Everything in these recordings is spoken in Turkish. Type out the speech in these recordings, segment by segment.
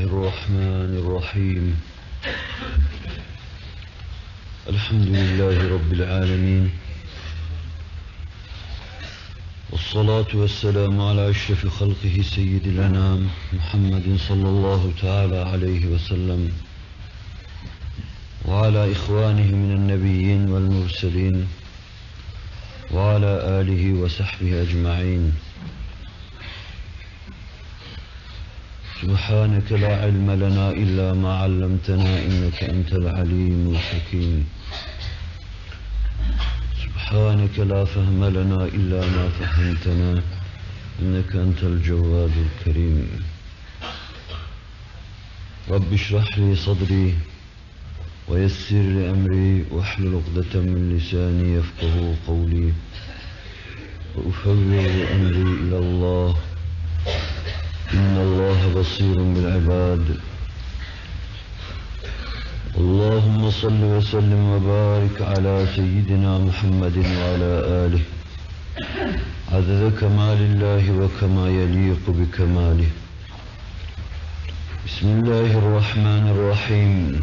الرحمن الرحيم. الحمد لله رب العالمين. والصلاة والسلام على أشرف خلقه سيد الأنام محمد صلى الله تعالى عليه وسلم. وعلى إخوانه من النبيين والمرسلين. وعلى آله وصحبه أجمعين. سبحانك لا علم لنا إلا ما علمتنا إنك أنت العليم الحكيم. سبحانك لا فهم لنا إلا ما فهمتنا إنك أنت الجواد الكريم. رب اشرح لي صدري ويسر لي أمري واحلل عقدة من لساني يفقه قولي وأفوض أمري إلى الله. إن الله بصير بالعباد. اللهم صل وسلم وبارك على سيدنا محمد وعلى آله. عدد كمال الله وكما يليق بكماله. بسم الله الرحمن الرحيم.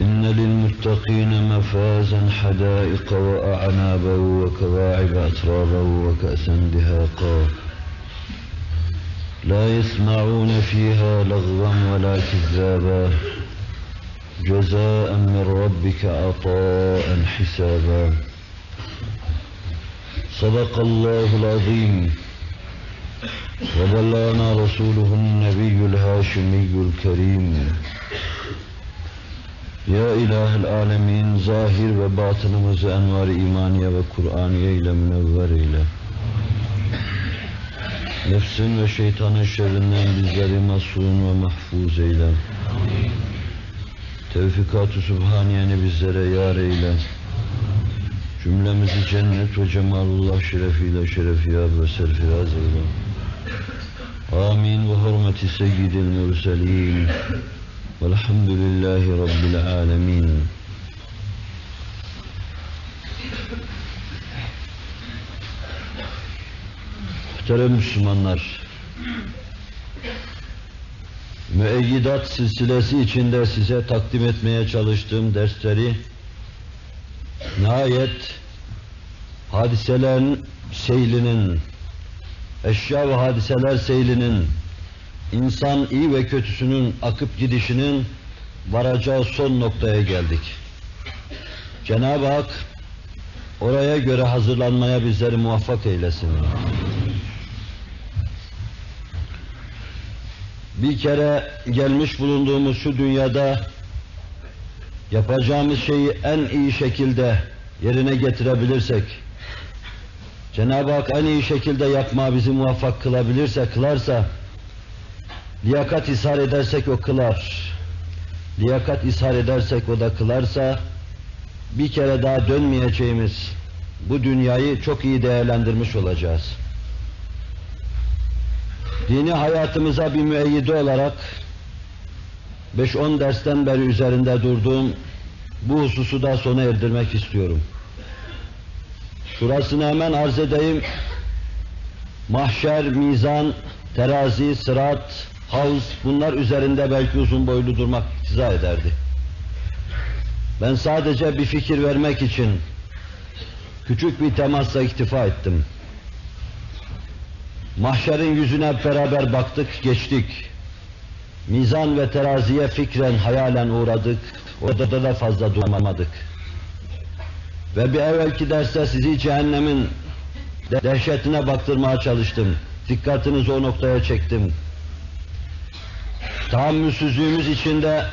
إن للمتقين مفازا حدائق وأعنابا وكواعب أترابا وكأسا دهاقا. لا يسمعون فيها لغوا ولا كذابا. جزاء من ربك عطاء حسابا. صدق الله العظيم. وبلغنا رسوله النبي الهاشمي الكريم. Ya İlahi Alemin, zahir ve batınımızı envar imaniye ve Kur'aniye ile münevver eyle. Nefsin ve şeytanın şerrinden bizleri masum ve mahfuz eyle. Tevfikat-ı bizlere yar eyle. Cümlemizi cennet ve cemalullah şerefiyle şerefiyab ve serfiraz eyle. Amin ve hürmeti seyyidil mürselin. Velhamdülillahi Rabbil alemin. Muhterem Müslümanlar, müeyyidat silsilesi içinde size takdim etmeye çalıştığım dersleri nihayet hadiselerin seylinin, eşya ve hadiseler seylinin, insan iyi ve kötüsünün akıp gidişinin varacağı son noktaya geldik. Cenab-ı Hak oraya göre hazırlanmaya bizleri muvaffak eylesin. Bir kere gelmiş bulunduğumuz şu dünyada yapacağımız şeyi en iyi şekilde yerine getirebilirsek, Cenab-ı Hak en iyi şekilde yapma bizi muvaffak kılabilirse, kılarsa, liyakat ishar edersek o kılar, liyakat ishar edersek o da kılarsa, bir kere daha dönmeyeceğimiz bu dünyayı çok iyi değerlendirmiş olacağız. Dini hayatımıza bir müeyyide olarak 5-10 dersten beri üzerinde durduğum bu hususu da sona erdirmek istiyorum. Şurasını hemen arz edeyim. Mahşer, mizan, terazi, sırat, havuz bunlar üzerinde belki uzun boylu durmak iktiza ederdi. Ben sadece bir fikir vermek için küçük bir temasla iktifa ettim. Mahşerin yüzüne beraber baktık, geçtik. Mizan ve teraziye fikren, hayalen uğradık. Orada da fazla duramadık. Ve bir evvelki derste sizi cehennemin dehşetine baktırmaya çalıştım. Dikkatinizi o noktaya çektim. Tahammülsüzlüğümüz içinde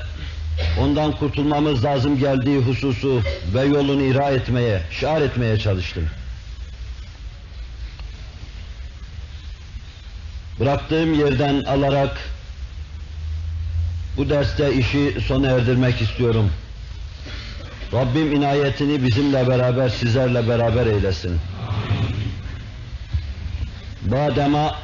ondan kurtulmamız lazım geldiği hususu ve yolunu ira etmeye, şiar etmeye çalıştım. Bıraktığım yerden alarak bu derste işi sona erdirmek istiyorum. Rabbim inayetini bizimle beraber, sizlerle beraber eylesin. Badema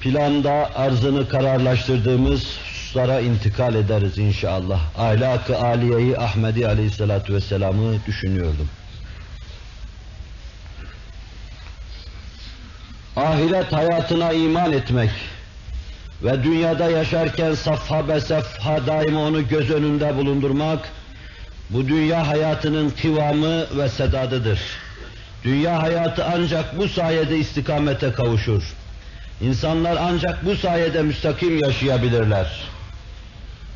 planda arzını kararlaştırdığımız hususlara intikal ederiz inşallah. Ahlak-ı Aliye'yi Ahmedi Aleyhisselatü Vesselam'ı düşünüyordum. Ahiret hayatına iman etmek, ve dünyada yaşarken safha be safha daima onu göz önünde bulundurmak, bu dünya hayatının kıvamı ve sedadıdır. Dünya hayatı ancak bu sayede istikamete kavuşur. İnsanlar ancak bu sayede müstakim yaşayabilirler.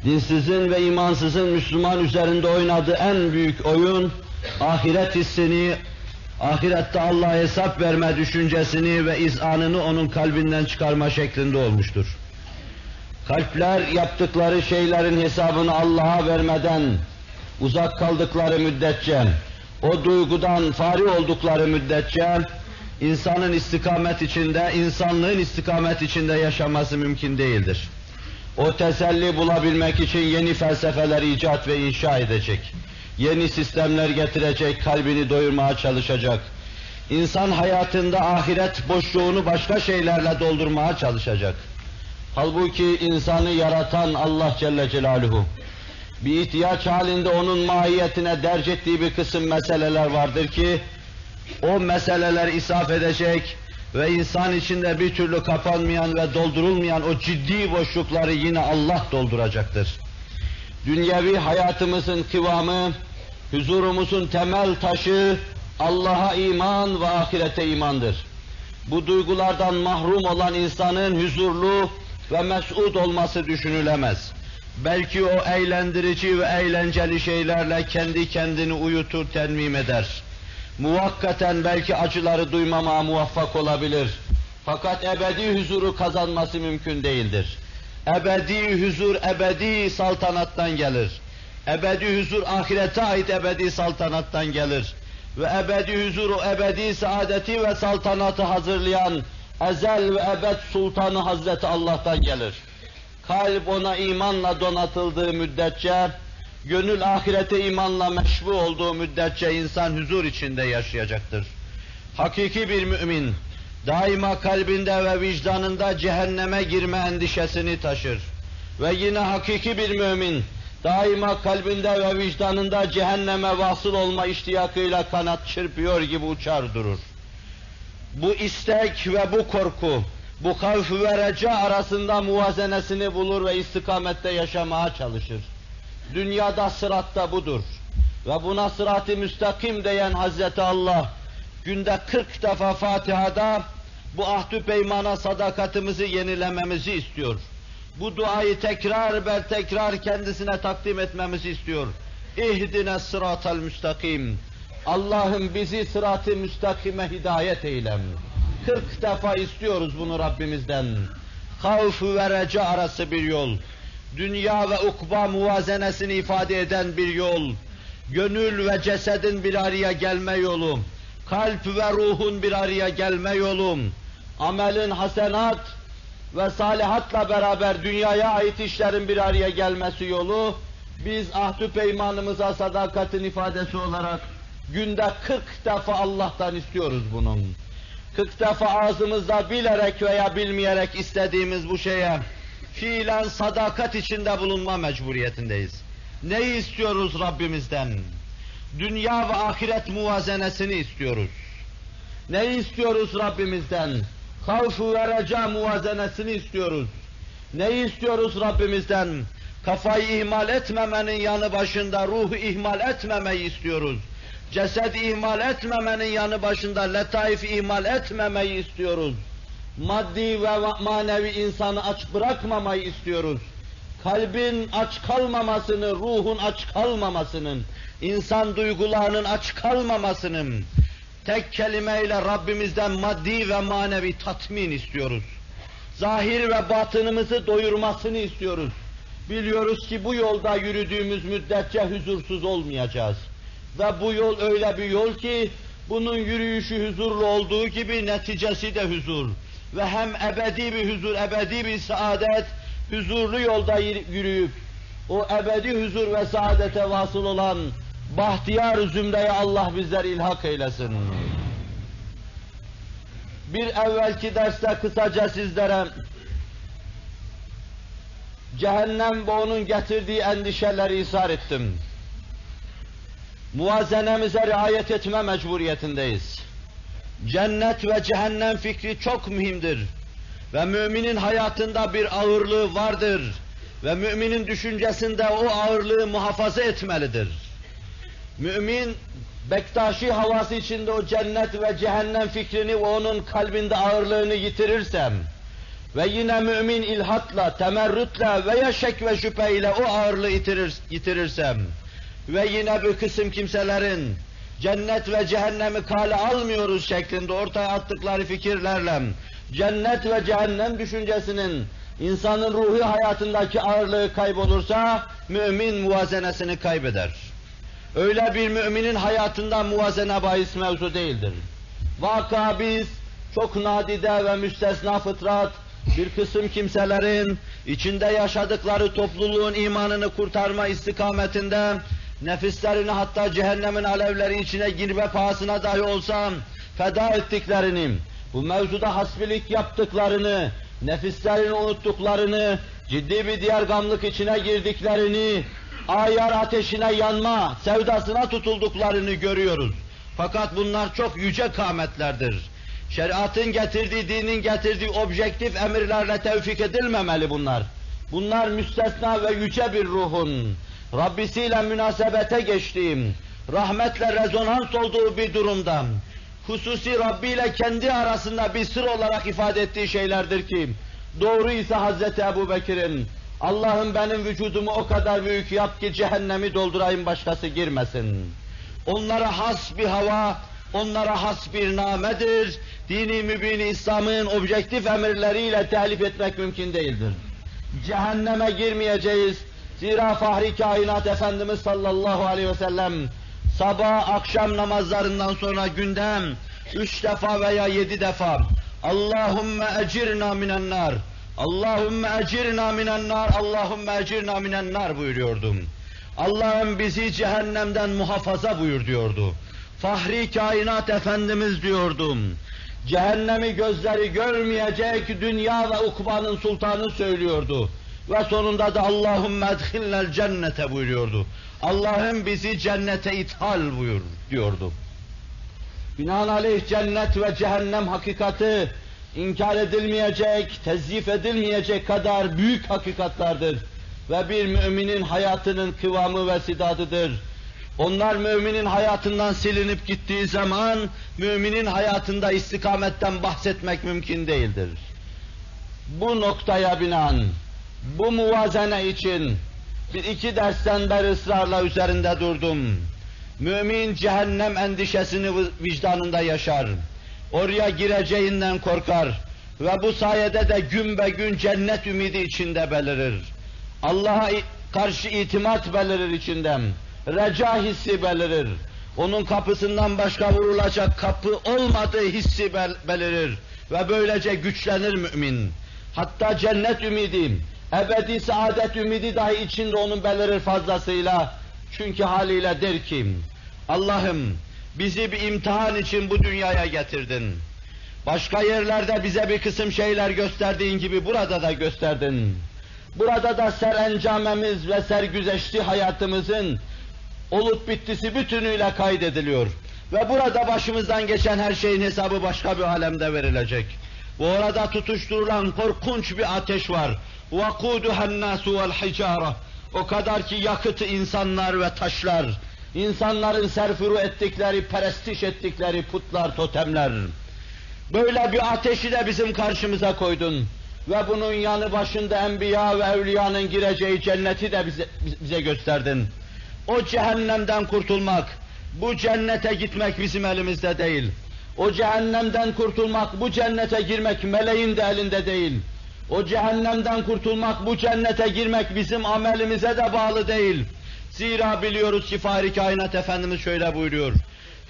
Dinsizin ve imansızın Müslüman üzerinde oynadığı en büyük oyun, ahiret hissini, ahirette Allah'a hesap verme düşüncesini ve izanını onun kalbinden çıkarma şeklinde olmuştur. Kalpler yaptıkları şeylerin hesabını Allah'a vermeden uzak kaldıkları müddetçe, o duygudan fari oldukları müddetçe insanın istikamet içinde, insanlığın istikamet içinde yaşaması mümkün değildir. O teselli bulabilmek için yeni felsefeler icat ve inşa edecek. Yeni sistemler getirecek, kalbini doyurmaya çalışacak. İnsan hayatında ahiret boşluğunu başka şeylerle doldurmaya çalışacak. Halbuki insanı yaratan Allah Celle Celaluhu, bir ihtiyaç halinde onun mahiyetine derc ettiği bir kısım meseleler vardır ki, o meseleler isaf edecek ve insan içinde bir türlü kapanmayan ve doldurulmayan o ciddi boşlukları yine Allah dolduracaktır. Dünyevi hayatımızın kıvamı, huzurumuzun temel taşı Allah'a iman ve ahirete imandır. Bu duygulardan mahrum olan insanın huzurlu ve mes'ud olması düşünülemez. Belki o eğlendirici ve eğlenceli şeylerle kendi kendini uyutur, tenmim eder. Muvakkaten belki acıları duymamaya muvaffak olabilir. Fakat ebedi huzuru kazanması mümkün değildir. Ebedi huzur, ebedi saltanattan gelir. Ebedi huzur, ahirete ait ebedi saltanattan gelir. Ve ebedi huzuru, ebedi saadeti ve saltanatı hazırlayan ezel ve ebed sultanı Hazreti Allah'tan gelir. Kalp ona imanla donatıldığı müddetçe, gönül ahirete imanla meşbu olduğu müddetçe insan huzur içinde yaşayacaktır. Hakiki bir mümin, daima kalbinde ve vicdanında cehenneme girme endişesini taşır. Ve yine hakiki bir mümin, daima kalbinde ve vicdanında cehenneme vasıl olma iştiyakıyla kanat çırpıyor gibi uçar durur. Bu istek ve bu korku, bu havf ve reca arasında muvazenesini bulur ve istikamette yaşamaya çalışır. Dünyada sıratta budur. Ve buna sırat-ı müstakim diyen Hazreti Allah, günde 40 defa Fatiha'da bu ahdü peymana sadakatimizi yenilememizi istiyor. Bu duayı tekrar ber tekrar kendisine takdim etmemizi istiyor. İhdine sıratal müstakim. Allah'ım bizi sırat-ı müstakime hidayet eylem. 40 defa istiyoruz bunu Rabbimizden. Havf ve reca arası bir yol. Dünya ve ukba muvazenesini ifade eden bir yol. Gönül ve cesedin bir araya gelme yolu. Kalp ve ruhun bir araya gelme yolu. Amelin hasenat ve salihatla beraber dünyaya ait işlerin bir araya gelmesi yolu. Biz ahdü peymanımıza sadakatin ifadesi olarak günde 40 defa Allah'tan istiyoruz bunun. 40 defa ağzımızda bilerek veya bilmeyerek istediğimiz bu şeye fiilen sadakat içinde bulunma mecburiyetindeyiz. Neyi istiyoruz Rabbimizden? Dünya ve ahiret muvazenesini istiyoruz. Neyi istiyoruz Rabbimizden? Havf ve reca muvazenesini istiyoruz. Neyi istiyoruz Rabbimizden? Kafayı ihmal etmemenin yanı başında ruhu ihmal etmemeyi istiyoruz. Ceset ihmal etmemenin yanı başında letaif ihmal etmemeyi istiyoruz. Maddi ve manevi insanı aç bırakmamayı istiyoruz. Kalbin aç kalmamasını, ruhun aç kalmamasının, insan duygularının aç kalmamasının, tek kelimeyle Rabbimizden maddi ve manevi tatmin istiyoruz. Zahir ve batınımızı doyurmasını istiyoruz. Biliyoruz ki bu yolda yürüdüğümüz müddetçe huzursuz olmayacağız. Ve bu yol öyle bir yol ki, bunun yürüyüşü huzurlu olduğu gibi neticesi de huzur. Ve hem ebedi bir huzur, ebedi bir saadet, huzurlu yolda yürüyüp, o ebedi huzur ve saadete vasıl olan bahtiyar zümreye Allah bizler ilhak eylesin. Bir evvelki derste kısaca sizlere cehennem ve onun getirdiği endişeleri ishar ettim. Muvazenemize riayet etme mecburiyetindeyiz. Cennet ve cehennem fikri çok mühimdir. Ve müminin hayatında bir ağırlığı vardır. Ve müminin düşüncesinde o ağırlığı muhafaza etmelidir. Mümin, Bektaşi havası içinde o cennet ve cehennem fikrini ve onun kalbinde ağırlığını yitirirsem, ve yine mümin ilhatla, temerrütle veya şek ve şüpheyle o ağırlığı yitirir, yitirirsem, ve yine bir kısım kimselerin cennet ve cehennemi kale almıyoruz şeklinde ortaya attıkları fikirlerle, cennet ve cehennem düşüncesinin insanın ruhi hayatındaki ağırlığı kaybolursa, mümin muvazenesini kaybeder. Öyle bir müminin hayatında muvazene bahis mevzu değildir. Vaka biz çok nadide ve müstesna fıtrat bir kısım kimselerin içinde yaşadıkları topluluğun imanını kurtarma istikametinde nefislerini hatta cehennemin alevleri içine girme pahasına dahi olsa feda ettiklerini, bu mevzuda hasbilik yaptıklarını, nefislerini unuttuklarını, ciddi bir diğer gamlık içine girdiklerini, ayar ateşine yanma, sevdasına tutulduklarını görüyoruz. Fakat bunlar çok yüce kâmetlerdir. Şeriatın getirdiği, dinin getirdiği objektif emirlerle tevfik edilmemeli bunlar. Bunlar müstesna ve yüce bir ruhun, Rabbisiyle münasebete geçtiğim, rahmetle rezonans olduğu bir durumda, hususi Rabbi ile kendi arasında bir sır olarak ifade ettiği şeylerdir ki, doğru ise Hazreti Ebu Bekir'in, Allah'ım benim vücudumu o kadar büyük yap ki cehennemi doldurayım başkası girmesin. Onlara has bir hava, onlara has bir namedir. Dini mübin İslam'ın objektif emirleriyle telif etmek mümkün değildir. Cehenneme girmeyeceğiz. Zira Fahri Kainat Efendimiz sallallahu aleyhi ve sellem sabah akşam namazlarından sonra gündem üç defa veya yedi defa Allahümme ecirna minen nar Allahümme ecirna minen nar Allahümme ecirna minen nar buyuruyordum. Allah'ım bizi cehennemden muhafaza buyur diyordu. Fahri kainat Efendimiz diyordum. Cehennemi gözleri görmeyecek dünya ve ukbanın sultanı söylüyordu. Ve sonunda da Allahümme edhillel cennete buyuruyordu. Allah'ım bizi cennete ithal buyur diyordu. Binaenaleyh cennet ve cehennem hakikati inkar edilmeyecek, tezyif edilmeyecek kadar büyük hakikatlardır. Ve bir müminin hayatının kıvamı ve sidadıdır. Onlar müminin hayatından silinip gittiği zaman, müminin hayatında istikametten bahsetmek mümkün değildir. Bu noktaya binaen, bu muvazene için bir iki dersten beri ısrarla üzerinde durdum. Mümin cehennem endişesini vicdanında yaşar. Oraya gireceğinden korkar ve bu sayede de gün be gün cennet ümidi içinde belirir. Allah'a karşı itimat belirir içinden. Reca hissi belirir. Onun kapısından başka vurulacak kapı olmadığı hissi bel belirir. Ve böylece güçlenir mümin. Hatta cennet ümidi, ebedi saadet ümidi dahi içinde onun belirir fazlasıyla. Çünkü haliyle der ki, Allah'ım bizi bir imtihan için bu dünyaya getirdin. Başka yerlerde bize bir kısım şeyler gösterdiğin gibi burada da gösterdin. Burada da serencamemiz ve sergüzeşti hayatımızın olup bittisi bütünüyle kaydediliyor. Ve burada başımızdan geçen her şeyin hesabı başka bir alemde verilecek. Bu orada tutuşturulan korkunç bir ateş var. وَقُودُهَا النَّاسُ وَالْحِجَارَةِ O kadar ki yakıtı insanlar ve taşlar, insanların serfuru ettikleri, perestiş ettikleri putlar, totemler. Böyle bir ateşi de bizim karşımıza koydun. Ve bunun yanı başında enbiya ve evliyanın gireceği cenneti de bize, bize gösterdin. O cehennemden kurtulmak, bu cennete gitmek bizim elimizde değil. O cehennemden kurtulmak, bu cennete girmek meleğin de elinde değil. O cehennemden kurtulmak, bu cennete girmek bizim amelimize de bağlı değil. Zira biliyoruz ki Fahri Kainat Efendimiz şöyle buyuruyor.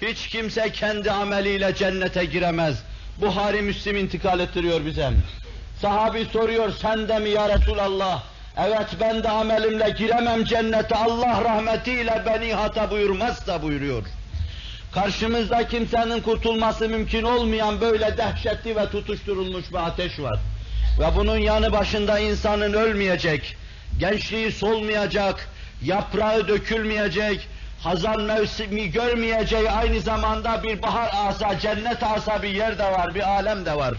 Hiç kimse kendi ameliyle cennete giremez. Buhari Müslim intikal ettiriyor bize. Sahabi soruyor, sen de mi ya Resulallah? Evet ben de amelimle giremem cennete, Allah rahmetiyle beni hata buyurmazsa buyuruyor. Karşımızda kimsenin kurtulması mümkün olmayan böyle dehşetli ve tutuşturulmuş bir ateş var. Ve bunun yanı başında insanın ölmeyecek, gençliği solmayacak, yaprağı dökülmeyecek, hazan mevsimi görmeyeceği aynı zamanda bir bahar asa, cennet asa bir yer de var, bir alem de var.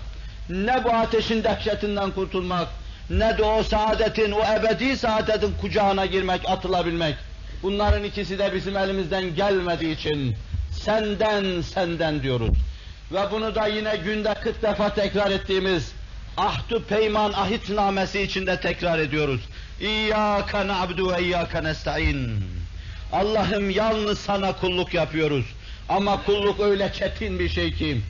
ne bu ateşin dehşetinden kurtulmak, ne de o saadetin, o ebedi saadetin kucağına girmek, atılabilmek. Bunların ikisi de bizim elimizden gelmediği için senden, senden diyoruz. Ve bunu da yine günde 40 defa tekrar ettiğimiz ahdu peyman ahitnamesi içinde tekrar ediyoruz. İyyâke na'budu ve iyyâke nesta'in. Allah'ım yalnız sana kulluk yapıyoruz. Ama kulluk öyle çetin bir şey ki,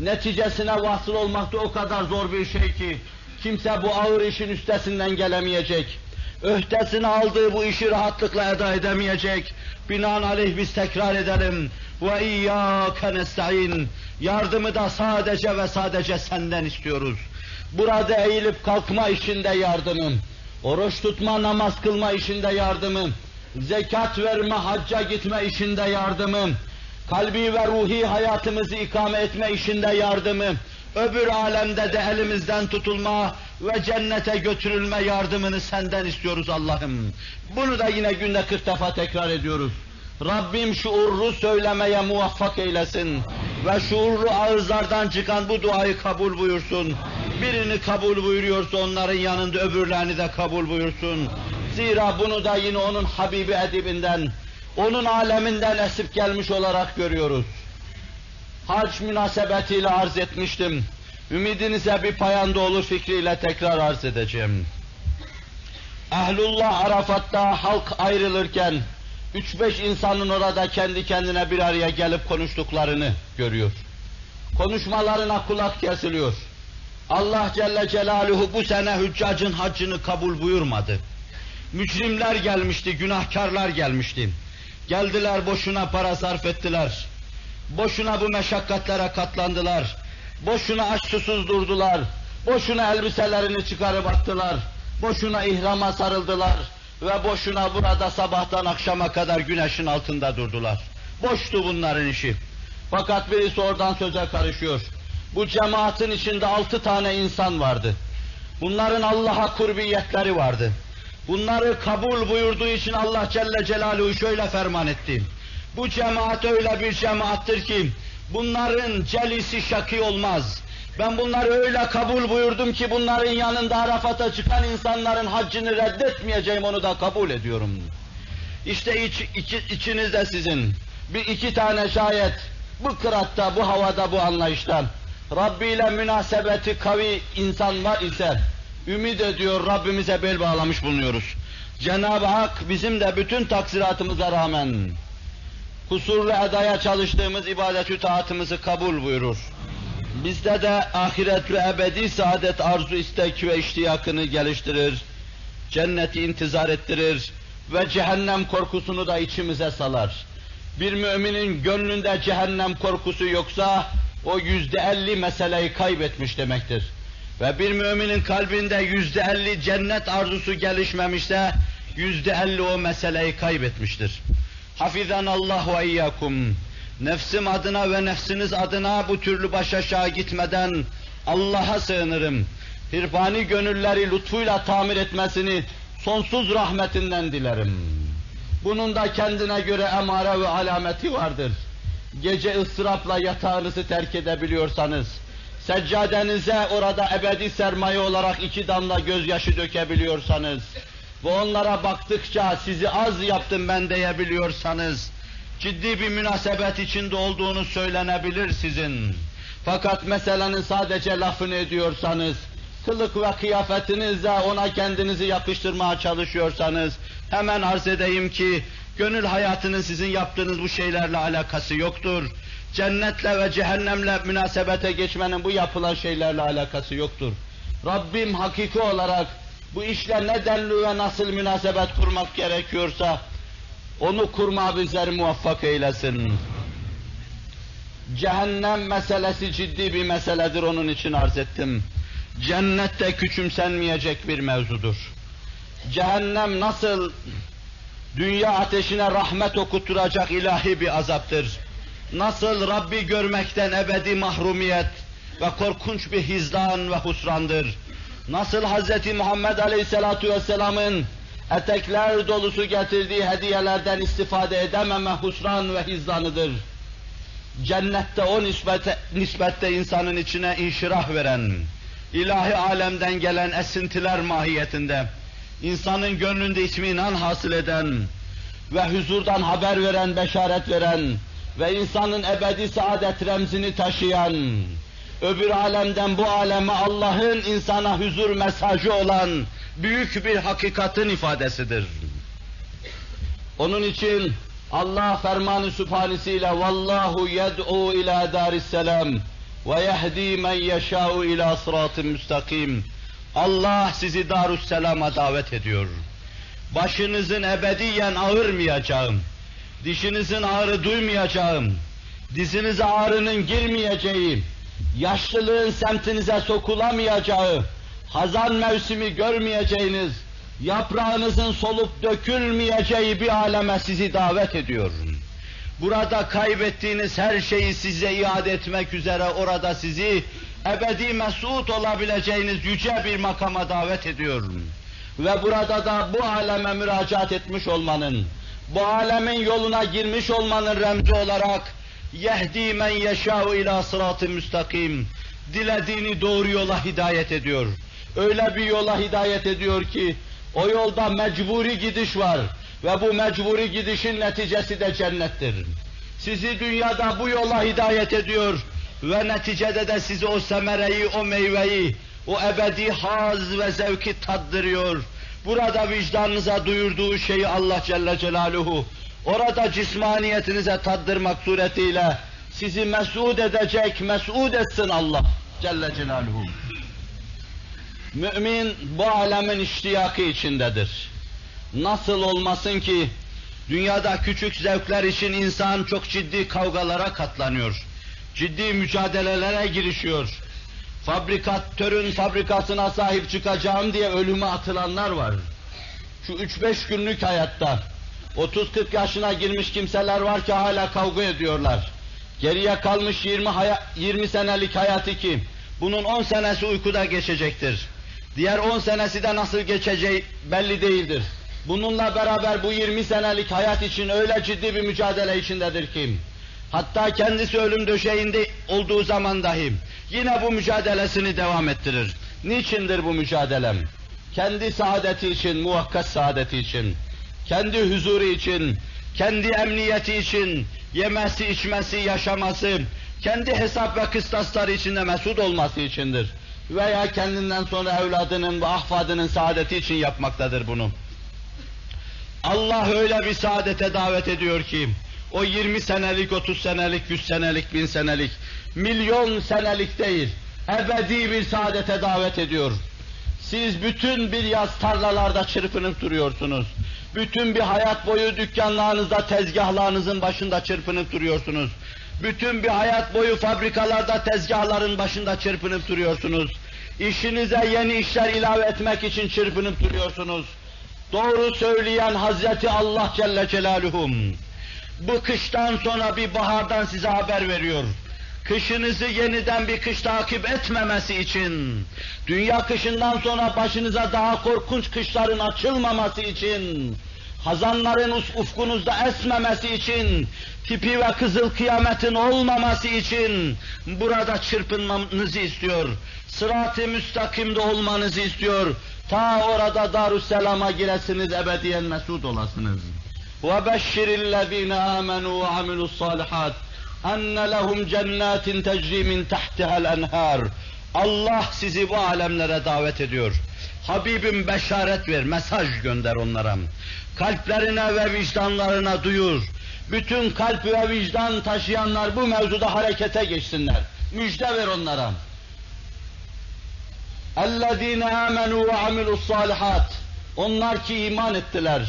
neticesine vasıl olmak da o kadar zor bir şey ki, kimse bu ağır işin üstesinden gelemeyecek. Öhdesine aldığı bu işi rahatlıkla eda edemeyecek. Binaenaleyh biz tekrar edelim. Ve iyyâke nesta'in. Yardımı da sadece ve sadece senden istiyoruz. Burada eğilip kalkma işinde yardımım. Oruç tutma, namaz kılma işinde yardımım. Zekat verme, hacca gitme işinde yardımım. Kalbi ve ruhi hayatımızı ikame etme işinde yardımım. Öbür alemde de elimizden tutulma ve cennete götürülme yardımını senden istiyoruz Allah'ım. Bunu da yine günde 40 defa tekrar ediyoruz. Rabbim şuurlu söylemeye muvaffak eylesin ve şuurlu ağızlardan çıkan bu duayı kabul buyursun. Birini kabul buyuruyorsa onların yanında öbürlerini de kabul buyursun. Zira bunu da yine onun Habibi edibinden, onun aleminden esip gelmiş olarak görüyoruz. Hac münasebetiyle arz etmiştim. Ümidinize bir payanda olur fikriyle tekrar arz edeceğim. Ehlullah Arafat'ta halk ayrılırken, üç beş insanın orada kendi kendine bir araya gelip konuştuklarını görüyor. Konuşmalarına kulak kesiliyor. Allah Celle Celaluhu bu sene hüccacın haccını kabul buyurmadı. Mücrimler gelmişti, günahkarlar gelmişti. Geldiler boşuna para sarf ettiler. Boşuna bu meşakkatlere katlandılar. Boşuna aç susuz durdular. Boşuna elbiselerini çıkarıp attılar. Boşuna ihrama sarıldılar. Ve boşuna burada sabahtan akşama kadar güneşin altında durdular. Boştu bunların işi. Fakat birisi oradan söze karışıyor. Bu cemaatin içinde altı tane insan vardı. Bunların Allah'a kurbiyetleri vardı. Bunları kabul buyurduğu için Allah Celle Celaluhu şöyle ferman etti. Bu cemaat öyle bir cemaattir ki bunların celisi şaki olmaz. Ben bunları öyle kabul buyurdum ki bunların yanında Arafat'a çıkan insanların haccını reddetmeyeceğim onu da kabul ediyorum. İşte iç, iç, içinizde sizin bir iki tane şayet bu kıratta, bu havada, bu anlayıştan Rabbi ile münasebeti kavi insan var ise ümit ediyor Rabbimize bel bağlamış bulunuyoruz. Cenab-ı Hak bizim de bütün taksiratımıza rağmen kusurlu edaya çalıştığımız ibadetü taatımızı kabul buyurur. Bizde de ahiret ve ebedi saadet arzu istek ve iştiyakını geliştirir. Cenneti intizar ettirir ve cehennem korkusunu da içimize salar. Bir müminin gönlünde cehennem korkusu yoksa o yüzde elli meseleyi kaybetmiş demektir. Ve bir müminin kalbinde yüzde elli cennet arzusu gelişmemişse yüzde elli o meseleyi kaybetmiştir. Hafizan Allah ve iyyakum. Nefsim adına ve nefsiniz adına bu türlü baş aşağı gitmeden Allah'a sığınırım. Hirfani gönülleri lütfuyla tamir etmesini sonsuz rahmetinden dilerim. Bunun da kendine göre emare ve alameti vardır. Gece ıstırapla yatağınızı terk edebiliyorsanız, seccadenize orada ebedi sermaye olarak iki damla gözyaşı dökebiliyorsanız ve onlara baktıkça sizi az yaptım ben diyebiliyorsanız, ciddi bir münasebet içinde olduğunu söylenebilir sizin. Fakat meselenin sadece lafını ediyorsanız, kılık ve kıyafetinizle ona kendinizi yakıştırmaya çalışıyorsanız, hemen arz edeyim ki, gönül hayatının sizin yaptığınız bu şeylerle alakası yoktur. Cennetle ve cehennemle münasebete geçmenin bu yapılan şeylerle alakası yoktur. Rabbim hakiki olarak bu işle ne denli ve nasıl münasebet kurmak gerekiyorsa onu kurma bizleri muvaffak eylesin. Cehennem meselesi ciddi bir meseledir onun için arz ettim. Cennette küçümsenmeyecek bir mevzudur. Cehennem nasıl dünya ateşine rahmet okutturacak ilahi bir azaptır. Nasıl Rabbi görmekten ebedi mahrumiyet ve korkunç bir hizdan ve husrandır. Nasıl Hz. Muhammed Aleyhisselatu Vesselam'ın etekler dolusu getirdiği hediyelerden istifade edememe husran ve hizdanıdır. Cennette o nispete, nispette insanın içine inşirah veren, ilahi alemden gelen esintiler mahiyetinde, insanın gönlünde itminan hasıl eden ve huzurdan haber veren, beşaret veren ve insanın ebedi saadet remzini taşıyan, öbür alemden bu aleme Allah'ın insana huzur mesajı olan büyük bir hakikatin ifadesidir. Onun için Allah fermanı sübhanesiyle vallahu yed'u ila darisselam ve yehdi men yeşâ'u ila sıratın müstakim. Allah sizi Darüsselam'a davet ediyor. Başınızın ebediyen ağırmayacağım, dişinizin ağrı duymayacağım, dizinize ağrının girmeyeceği, yaşlılığın semtinize sokulamayacağı, hazan mevsimi görmeyeceğiniz, yaprağınızın solup dökülmeyeceği bir aleme sizi davet ediyor. Burada kaybettiğiniz her şeyi size iade etmek üzere orada sizi ebedi mesut olabileceğiniz yüce bir makama davet ediyorum. Ve burada da bu aleme müracaat etmiş olmanın, bu alemin yoluna girmiş olmanın remzi olarak yehdi men yeşâ'u ila sıratı müstakim dilediğini doğru yola hidayet ediyor. Öyle bir yola hidayet ediyor ki o yolda mecburi gidiş var ve bu mecburi gidişin neticesi de cennettir. Sizi dünyada bu yola hidayet ediyor ve neticede de sizi o semereyi, o meyveyi, o ebedi haz ve zevki tattırıyor. Burada vicdanınıza duyurduğu şeyi Allah Celle Celaluhu orada cismaniyetinize tattırmak suretiyle sizi mesud edecek, mesud etsin Allah Celle Celaluhu. Mümin bu alemin iştiyakı içindedir. Nasıl olmasın ki dünyada küçük zevkler için insan çok ciddi kavgalara katlanıyor. Ciddi mücadelelere girişiyor. Fabrikatörün fabrikasına sahip çıkacağım diye ölüme atılanlar var. Şu üç beş günlük hayatta 30-40 yaşına girmiş kimseler var ki hala kavga ediyorlar. Geriye kalmış 20, 20 senelik hayatı ki bunun 10 senesi uykuda geçecektir. Diğer 10 senesi de nasıl geçeceği belli değildir. Bununla beraber bu 20 senelik hayat için öyle ciddi bir mücadele içindedir ki, hatta kendisi ölüm döşeğinde olduğu zaman dahi yine bu mücadelesini devam ettirir. Niçindir bu mücadelem? Kendi saadeti için, muhakkak saadeti için, kendi huzuru için, kendi emniyeti için, yemesi, içmesi, yaşaması, kendi hesap ve kıstasları içinde mesut olması içindir. Veya kendinden sonra evladının ve ahfadının saadeti için yapmaktadır bunu. Allah öyle bir saadete davet ediyor ki, o 20 senelik, 30 senelik, 100 senelik, 1000 senelik, milyon senelik değil, ebedi bir saadete davet ediyor. Siz bütün bir yaz tarlalarda çırpınıp duruyorsunuz. Bütün bir hayat boyu dükkanlarınızda, tezgahlarınızın başında çırpınıp duruyorsunuz. Bütün bir hayat boyu fabrikalarda, tezgahların başında çırpınıp duruyorsunuz. İşinize yeni işler ilave etmek için çırpınıp duruyorsunuz. Doğru söyleyen Hazreti Allah Celle Celaluhum. Bu kıştan sonra bir bahardan size haber veriyor. Kışınızı yeniden bir kış takip etmemesi için, dünya kışından sonra başınıza daha korkunç kışların açılmaması için, hazanların ufkunuzda esmemesi için, tipi ve kızıl kıyametin olmaması için burada çırpınmanızı istiyor. Sırat-ı müstakimde olmanızı istiyor. Ta orada Darüsselam'a giresiniz, ebediyen mesud olasınız. وَبَشِّرِ الَّذ۪ينَ آمَنُوا وَعَمِلُوا الصَّالِحَاتِ اَنَّ لَهُمْ جَنَّاتٍ تَجْرِي مِنْ تَحْتِهَا الْاَنْهَارِ Allah sizi bu alemlere davet ediyor. Habibim beşaret ver, mesaj gönder onlara. Kalplerine ve vicdanlarına duyur. Bütün kalp ve vicdan taşıyanlar bu mevzuda harekete geçsinler. Müjde ver onlara. اَلَّذ۪ينَ آمَنُوا وَعَمِلُوا الصَّالِحَاتِ Onlar ki iman ettiler.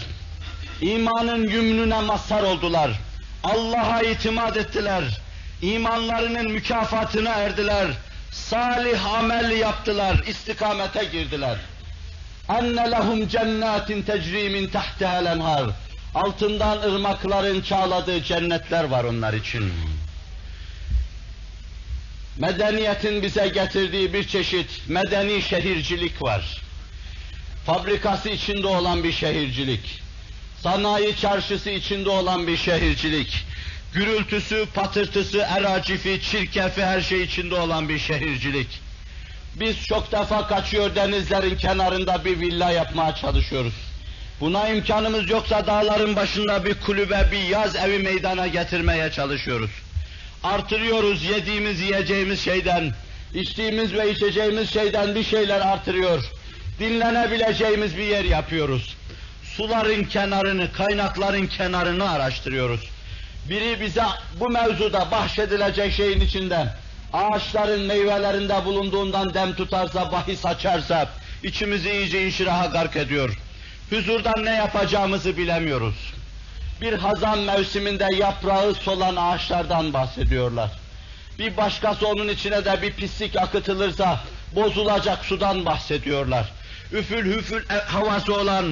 İmanın yümnüne mazhar oldular. Allah'a itimat ettiler. İmanlarının mükafatına erdiler. Salih amel yaptılar, istikamete girdiler. Enne lehum cennetin tecri min tahtiha'l enhar. Altından ırmakların çağladığı cennetler var onlar için. Medeniyetin bize getirdiği bir çeşit medeni şehircilik var. Fabrikası içinde olan bir şehircilik. Sanayi çarşısı içinde olan bir şehircilik. Gürültüsü, patırtısı, eracifi, çirkefi her şey içinde olan bir şehircilik. Biz çok defa kaçıyor denizlerin kenarında bir villa yapmaya çalışıyoruz. Buna imkanımız yoksa dağların başında bir kulübe, bir yaz evi meydana getirmeye çalışıyoruz. Artırıyoruz yediğimiz yiyeceğimiz şeyden, içtiğimiz ve içeceğimiz şeyden bir şeyler artırıyor. Dinlenebileceğimiz bir yer yapıyoruz. Suların kenarını, kaynakların kenarını araştırıyoruz. Biri bize bu mevzuda bahşedilecek şeyin içinden, ağaçların meyvelerinde bulunduğundan dem tutarsa, bahis açarsa, içimizi iyice inşiraha gark ediyor. Huzurdan ne yapacağımızı bilemiyoruz. Bir hazan mevsiminde yaprağı solan ağaçlardan bahsediyorlar. Bir başkası onun içine de bir pislik akıtılırsa bozulacak sudan bahsediyorlar. Üfül hüfül e, havası olan,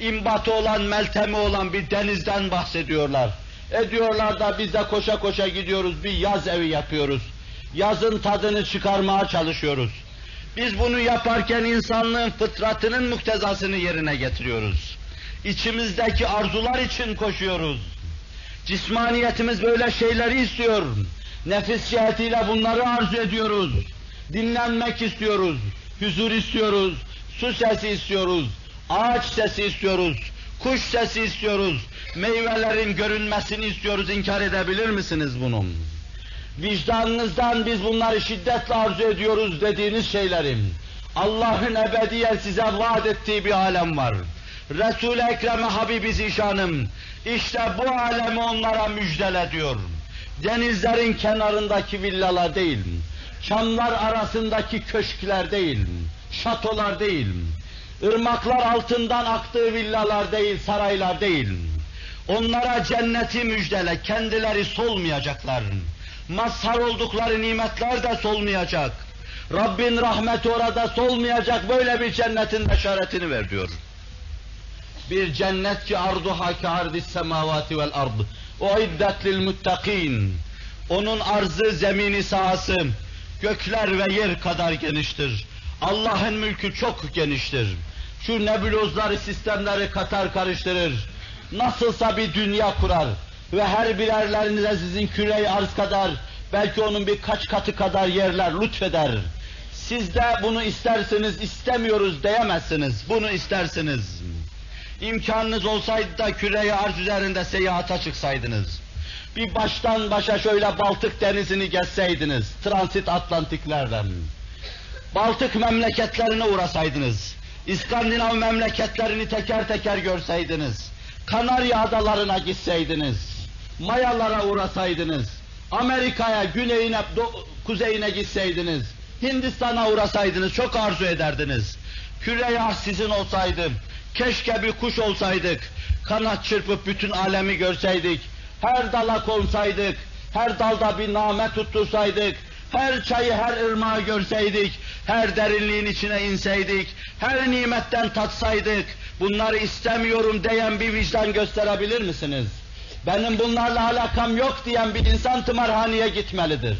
imbatı olan, meltemi olan bir denizden bahsediyorlar. Ediyorlar da biz de koşa koşa gidiyoruz, bir yaz evi yapıyoruz. Yazın tadını çıkarmaya çalışıyoruz. Biz bunu yaparken insanlığın fıtratının muktezasını yerine getiriyoruz. İçimizdeki arzular için koşuyoruz. Cismaniyetimiz böyle şeyleri istiyor. Nefis cihetiyle bunları arzu ediyoruz. Dinlenmek istiyoruz. Huzur istiyoruz. Su sesi istiyoruz. Ağaç sesi istiyoruz. Kuş sesi istiyoruz. Meyvelerin görünmesini istiyoruz. İnkar edebilir misiniz bunu? Vicdanınızdan biz bunları şiddetle arzu ediyoruz dediğiniz şeylerim. Allah'ın ebediyen size vaat ettiği bir alem var. Resul-i Ekrem'e Habibi Zişanım, işte bu alemi onlara müjdele diyor. Denizlerin kenarındaki villalar değil, çamlar arasındaki köşkler değil, şatolar değil, ırmaklar altından aktığı villalar değil, saraylar değil. Onlara cenneti müjdele, kendileri solmayacaklar. Mazhar oldukları nimetler de solmayacak. Rabbin rahmeti orada solmayacak, böyle bir cennetin beşaretini ver diyor. Bir cennet ki arduha ki ardis semavati vel ard. O iddet lil muttakin. Onun arzı, zemini sahası, gökler ve yer kadar geniştir. Allah'ın mülkü çok geniştir. Şu nebulozları, sistemleri katar karıştırır. Nasılsa bir dünya kurar ve her birerlerinize sizin küre arz kadar, belki onun birkaç katı kadar yerler lütfeder. Siz de bunu istersiniz, istemiyoruz diyemezsiniz. Bunu istersiniz. İmkanınız olsaydı da küre arz üzerinde seyahata çıksaydınız. Bir baştan başa şöyle Baltık denizini gezseydiniz, transit Atlantiklerden. Baltık memleketlerine uğrasaydınız. İskandinav memleketlerini teker teker görseydiniz. Kanarya adalarına gitseydiniz. Mayalara uğrasaydınız. Amerika'ya, güneyine, kuzeyine gitseydiniz. Hindistan'a uğrasaydınız, çok arzu ederdiniz. Küre sizin olsaydı, keşke bir kuş olsaydık, kanat çırpıp bütün alemi görseydik, her dala konsaydık, her dalda bir name tuttursaydık, her çayı, her ırmağı görseydik, her derinliğin içine inseydik, her nimetten tatsaydık, bunları istemiyorum diyen bir vicdan gösterebilir misiniz? Benim bunlarla alakam yok diyen bir insan tımarhaneye gitmelidir.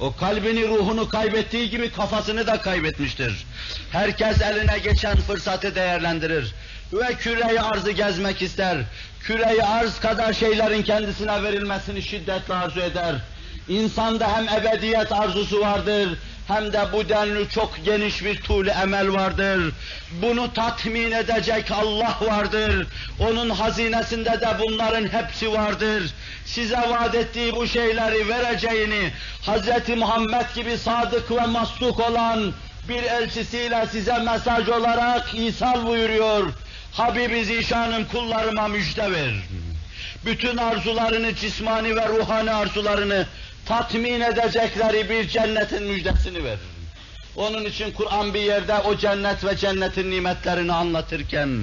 O kalbini, ruhunu kaybettiği gibi kafasını da kaybetmiştir. Herkes eline geçen fırsatı değerlendirir. Ve küreyi arzı gezmek ister. Küreyi arz kadar şeylerin kendisine verilmesini şiddetle arzu eder. İnsanda hem ebediyet arzusu vardır, hem de bu denli çok geniş bir tuğlu emel vardır. Bunu tatmin edecek Allah vardır. Onun hazinesinde de bunların hepsi vardır. Size vaat ettiği bu şeyleri vereceğini, Hz. Muhammed gibi sadık ve masluk olan bir elçisiyle size mesaj olarak İsal buyuruyor. Habibi Zişan'ım kullarıma müjde ver. Bütün arzularını, cismani ve ruhani arzularını tatmin edecekleri bir cennetin müjdesini verir. Onun için Kur'an bir yerde o cennet ve cennetin nimetlerini anlatırken,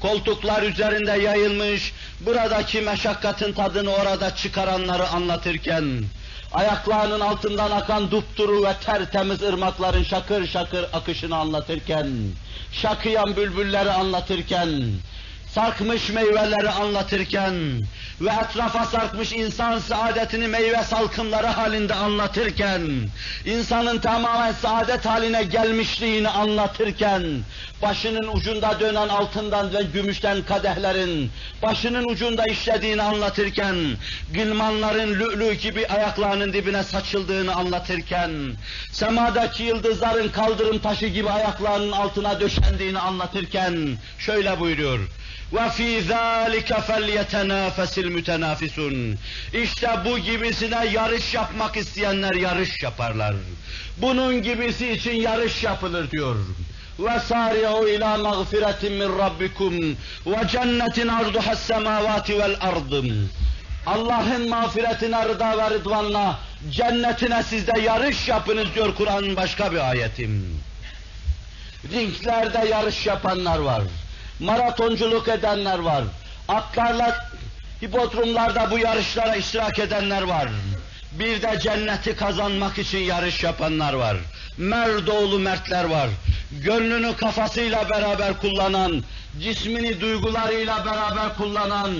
koltuklar üzerinde yayılmış, buradaki meşakkatin tadını orada çıkaranları anlatırken, ayaklarının altından akan dupduru ve tertemiz ırmakların şakır şakır akışını anlatırken, şakıyan bülbülleri anlatırken, sarkmış meyveleri anlatırken ve etrafa sarkmış insan saadetini meyve salkımları halinde anlatırken, insanın tamamen saadet haline gelmişliğini anlatırken, başının ucunda dönen altından ve gümüşten kadehlerin, başının ucunda işlediğini anlatırken, gılmanların lü'lü gibi ayaklarının dibine saçıldığını anlatırken, semadaki yıldızların kaldırım taşı gibi ayaklarının altına döşendiğini anlatırken, şöyle buyuruyor, وَفِي ذَٰلِكَ فَلْيَتَنَافَسِ الْمُتَنَافِسُونَ İşte bu gibisine yarış yapmak isteyenler yarış yaparlar. Bunun gibisi için yarış yapılır diyor. وَسَارِعُوا اِلَى مَغْفِرَةٍ مِّنْ رَبِّكُمْ وَجَنَّةٍ عَرْضُهَا السَّمَاوَاتِ وَالْأَرْضِ Allah'ın mağfiretine, rıda ve rıdvanla, cennetine sizde yarış yapınız diyor Kur'an'ın başka bir ayetim. Ringlerde yarış yapanlar var maratonculuk edenler var. Atlarla hipodromlarda bu yarışlara iştirak edenler var. Bir de cenneti kazanmak için yarış yapanlar var. Merdoğlu mertler var. Gönlünü kafasıyla beraber kullanan, cismini duygularıyla beraber kullanan,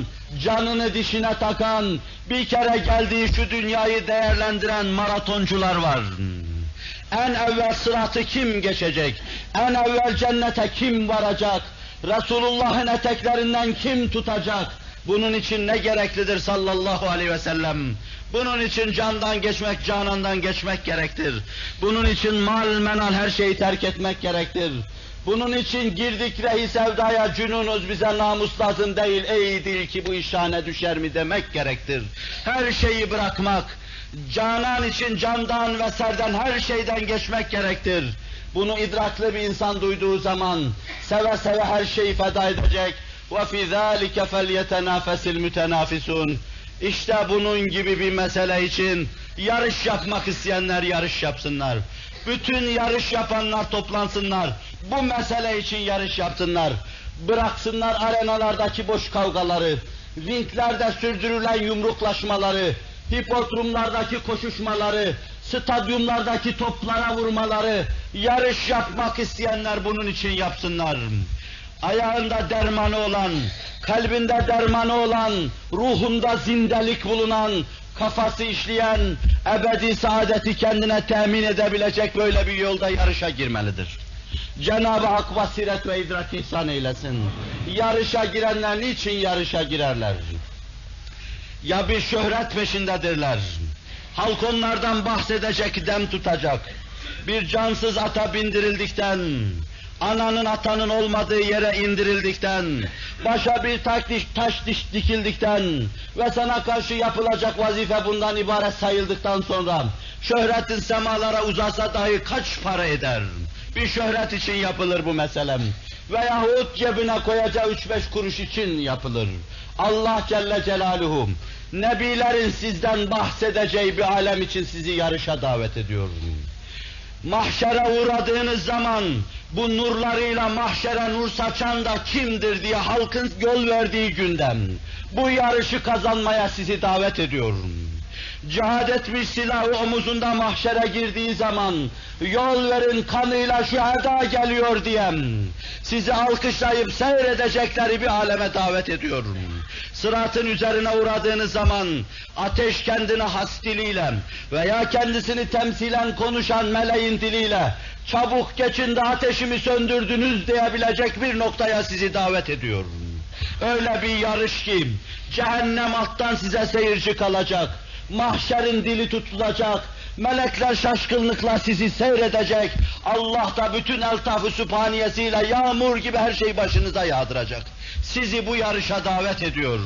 canını dişine takan, bir kere geldiği şu dünyayı değerlendiren maratoncular var. En evvel sıratı kim geçecek? En evvel cennete kim varacak? Resulullah'ın eteklerinden kim tutacak? Bunun için ne gereklidir sallallahu aleyhi ve sellem? Bunun için candan geçmek, canandan geçmek gerektir. Bunun için mal, menal her şeyi terk etmek gerektir. Bunun için girdik rehi sevdaya cünunuz bize namus lazım değil, ey dil ki bu işhane düşer mi demek gerektir. Her şeyi bırakmak, canan için candan ve serden her şeyden geçmek gerektir. Bunu idraklı bir insan duyduğu zaman seve seve her şeyi feda edecek. وَفِي ذَٰلِكَ فَلْيَتَنَافَسِ الْمُتَنَافِسُونَ İşte bunun gibi bir mesele için yarış yapmak isteyenler yarış yapsınlar. Bütün yarış yapanlar toplansınlar. Bu mesele için yarış yapsınlar. Bıraksınlar arenalardaki boş kavgaları, ringlerde sürdürülen yumruklaşmaları, hipodromlardaki koşuşmaları, stadyumlardaki toplara vurmaları, yarış yapmak isteyenler bunun için yapsınlar. Ayağında dermanı olan, kalbinde dermanı olan, ruhunda zindelik bulunan, kafası işleyen, ebedi saadeti kendine temin edebilecek böyle bir yolda yarışa girmelidir. Cenab-ı Hak basiret ve idrak ihsan eylesin. Yarışa girenler niçin yarışa girerler? Ya bir şöhret peşindedirler, Halk onlardan bahsedecek, dem tutacak. Bir cansız ata bindirildikten, ananın atanın olmadığı yere indirildikten, başa bir taş, diş, taş diş dikildikten ve sana karşı yapılacak vazife bundan ibaret sayıldıktan sonra şöhretin semalara uzasa dahi kaç para eder? Bir şöhret için yapılır bu meselem. Veyahut cebine koyacağı üç beş kuruş için yapılır. Allah Celle Celaluhu Nebilerin sizden bahsedeceği bir alem için sizi yarışa davet ediyorum. Mahşere uğradığınız zaman bu nurlarıyla mahşere nur saçan da kimdir diye halkın yol verdiği günden bu yarışı kazanmaya sizi davet ediyorum. Cihad etmiş silahı omuzunda mahşere girdiği zaman yol verin kanıyla şu şüheda geliyor diyem. Sizi alkışlayıp seyredecekleri bir aleme davet ediyorum. Sıratın üzerine uğradığınız zaman ateş kendine has diliyle veya kendisini temsilen konuşan meleğin diliyle çabuk geçin de ateşimi söndürdünüz diyebilecek bir noktaya sizi davet ediyorum. Öyle bir yarış ki cehennem alttan size seyirci kalacak. Mahşerin dili tutulacak, melekler şaşkınlıkla sizi seyredecek, Allah da bütün eltaf-ı sübhaniyesiyle yağmur gibi her şeyi başınıza yağdıracak. Sizi bu yarışa davet ediyor.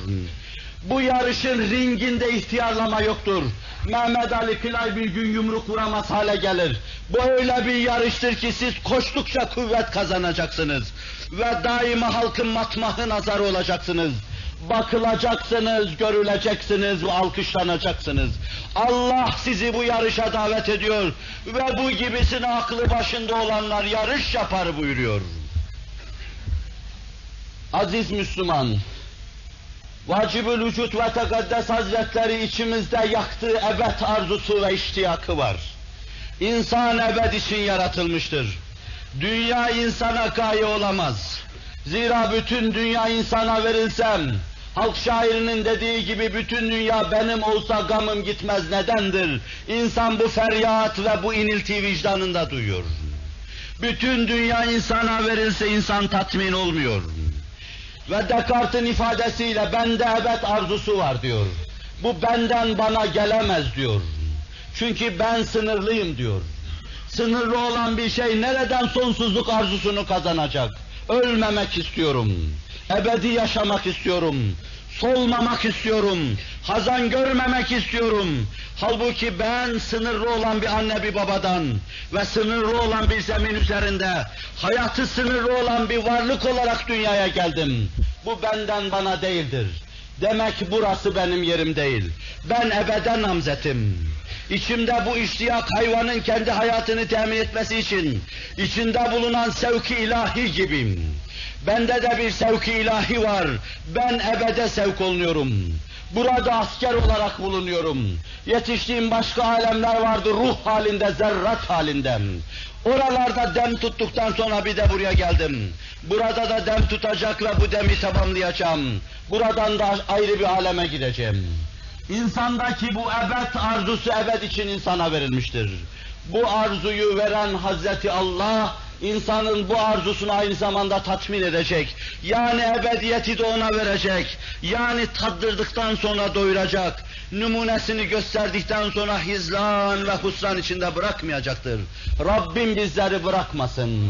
Bu yarışın ringinde ihtiyarlama yoktur. Mehmet Ali Kılay bir gün yumruk vuramaz hale gelir. Bu öyle bir yarıştır ki siz koştukça kuvvet kazanacaksınız. Ve daima halkın matmahı nazarı olacaksınız. Bakılacaksınız, görüleceksiniz ve alkışlanacaksınız. Allah sizi bu yarışa davet ediyor ve bu gibisine aklı başında olanlar yarış yapar buyuruyor. Aziz Müslüman, Vacibül Vücut ve Tekaddes Hazretleri içimizde yaktığı ebed arzusu ve iştiyakı var. İnsan ebed için yaratılmıştır. Dünya insana gaye olamaz. Zira bütün dünya insana verilsem, Halk şairinin dediği gibi bütün dünya benim olsa gamım gitmez nedendir? İnsan bu feryat ve bu inilti vicdanında duyuyor. Bütün dünya insana verilse insan tatmin olmuyor. Ve Descartes'in ifadesiyle bende ebed arzusu var diyor. Bu benden bana gelemez diyor. Çünkü ben sınırlıyım diyor. Sınırlı olan bir şey nereden sonsuzluk arzusunu kazanacak? Ölmemek istiyorum. Ebedi yaşamak istiyorum. Solmamak istiyorum. Hazan görmemek istiyorum. Halbuki ben sınırlı olan bir anne bir babadan ve sınırlı olan bir zemin üzerinde hayatı sınırlı olan bir varlık olarak dünyaya geldim. Bu benden bana değildir. Demek burası benim yerim değil. Ben ebeden namzetim. İçimde bu iştiyak hayvanın kendi hayatını temin etmesi için içinde bulunan sevki ilahi gibiyim. Bende de bir sevki ilahi var. Ben ebede sevk olunuyorum. Burada asker olarak bulunuyorum. Yetiştiğim başka alemler vardı ruh halinde, zerrat halinde. Oralarda dem tuttuktan sonra bir de buraya geldim. Burada da dem tutacak ve bu demi tamamlayacağım. Buradan da ayrı bir aleme gideceğim. İnsandaki bu ebed arzusu ebed için insana verilmiştir. Bu arzuyu veren Hazreti Allah, insanın bu arzusunu aynı zamanda tatmin edecek. Yani ebediyeti de ona verecek. Yani tattırdıktan sonra doyuracak. Numunesini gösterdikten sonra hizlan ve husran içinde bırakmayacaktır. Rabbim bizleri bırakmasın.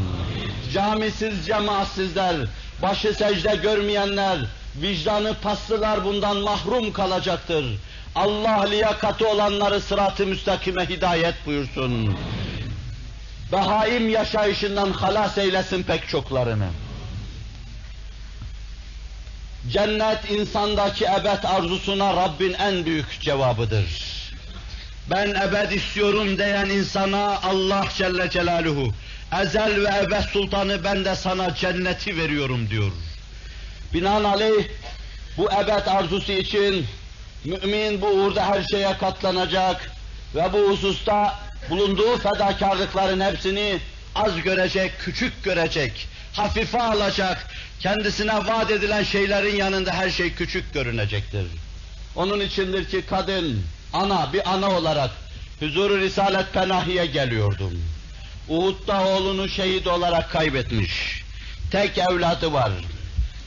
Camisiz, cemaatsizler, başı secde görmeyenler, vicdanı paslılar bundan mahrum kalacaktır. Allah liyakati olanları sırat-ı müstakime hidayet buyursun. Behaim yaşayışından halas eylesin pek çoklarını. Cennet insandaki ebed arzusuna Rabbin en büyük cevabıdır. Ben ebed istiyorum diyen insana Allah Celle Celaluhu ezel ve ebed sultanı ben de sana cenneti veriyorum diyor. Binaenaleyh bu ebed arzusu için mümin bu uğurda her şeye katlanacak ve bu hususta bulunduğu fedakarlıkların hepsini az görecek, küçük görecek, hafife alacak, kendisine vaat edilen şeylerin yanında her şey küçük görünecektir. Onun içindir ki kadın, ana, bir ana olarak huzuru Risalet Penahi'ye geliyordum. Uhud'da oğlunu şehit olarak kaybetmiş. Tek evladı var.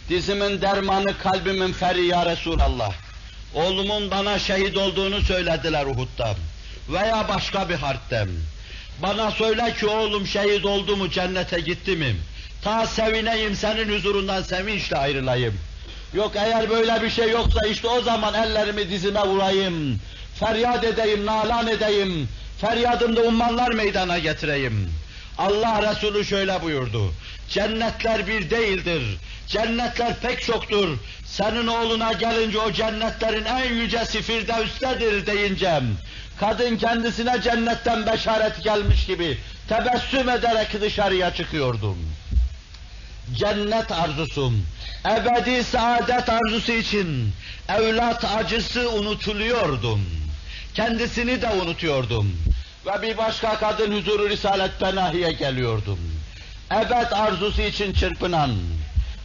Dizimin dermanı kalbimin feri ya Resulallah. Oğlumun bana şehit olduğunu söylediler Uhud'da veya başka bir harpte. Bana söyle ki oğlum şehit oldu mu cennete gitti mi? Ta sevineyim senin huzurundan sevinçle ayrılayım. Yok eğer böyle bir şey yoksa işte o zaman ellerimi dizime vurayım. Feryat edeyim, nalan edeyim. Feryadımda ummanlar meydana getireyim. Allah Resulü şöyle buyurdu. Cennetler bir değildir. Cennetler pek çoktur. Senin oğluna gelince o cennetlerin en yücesi Firdevs'tedir deyince kadın kendisine cennetten beşaret gelmiş gibi tebessüm ederek dışarıya çıkıyordum. Cennet arzusum, ebedi saadet arzusu için evlat acısı unutuluyordum. Kendisini de unutuyordum. Ve bir başka kadın huzuru Risalet Penahi'ye geliyordum. Ebed arzusu için çırpınan,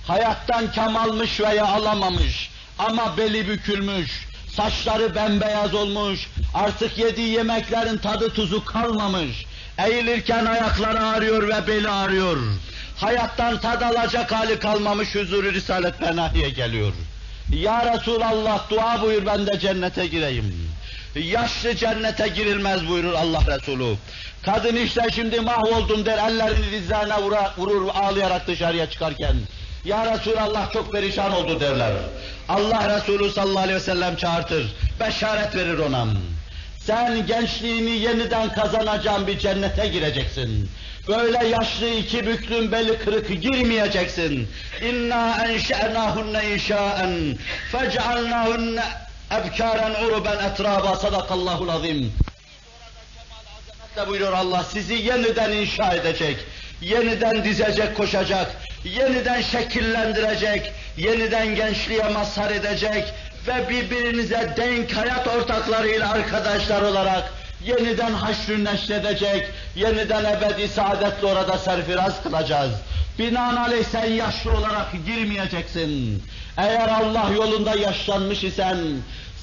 hayattan kam almış veya alamamış ama beli bükülmüş, saçları bembeyaz olmuş, artık yediği yemeklerin tadı tuzu kalmamış, eğilirken ayakları ağrıyor ve beli ağrıyor. Hayattan tad alacak hali kalmamış huzuru Risalet Penahi'ye geliyor. Ya Resulallah dua buyur ben de cennete gireyim. Yaşlı cennete girilmez buyurur Allah Resulü. Kadın işte şimdi mahvoldum der ellerini dizlerine vurur ağlayarak dışarıya çıkarken. Ya Resulallah çok perişan oldu derler. Allah Resulü sallallahu aleyhi ve sellem çağırtır. Beşaret verir ona. Sen gençliğini yeniden kazanacağın bir cennete gireceksin. Böyle yaşlı iki büklüm beli kırık girmeyeceksin. İnna enşe'nâhunne inşâen fec'alnâhunne ebkâren uruben etrâba sadakallahul azim. Buyuruyor Allah sizi yeniden inşa edecek, yeniden dizecek, koşacak, yeniden şekillendirecek, yeniden gençliğe mazhar edecek ve birbirinize denk hayat ortaklarıyla arkadaşlar olarak yeniden haşrü neşredecek, yeniden ebedi saadetle orada serfiraz kılacağız. Binaenaleyh sen yaşlı olarak girmeyeceksin. Eğer Allah yolunda yaşlanmış isen,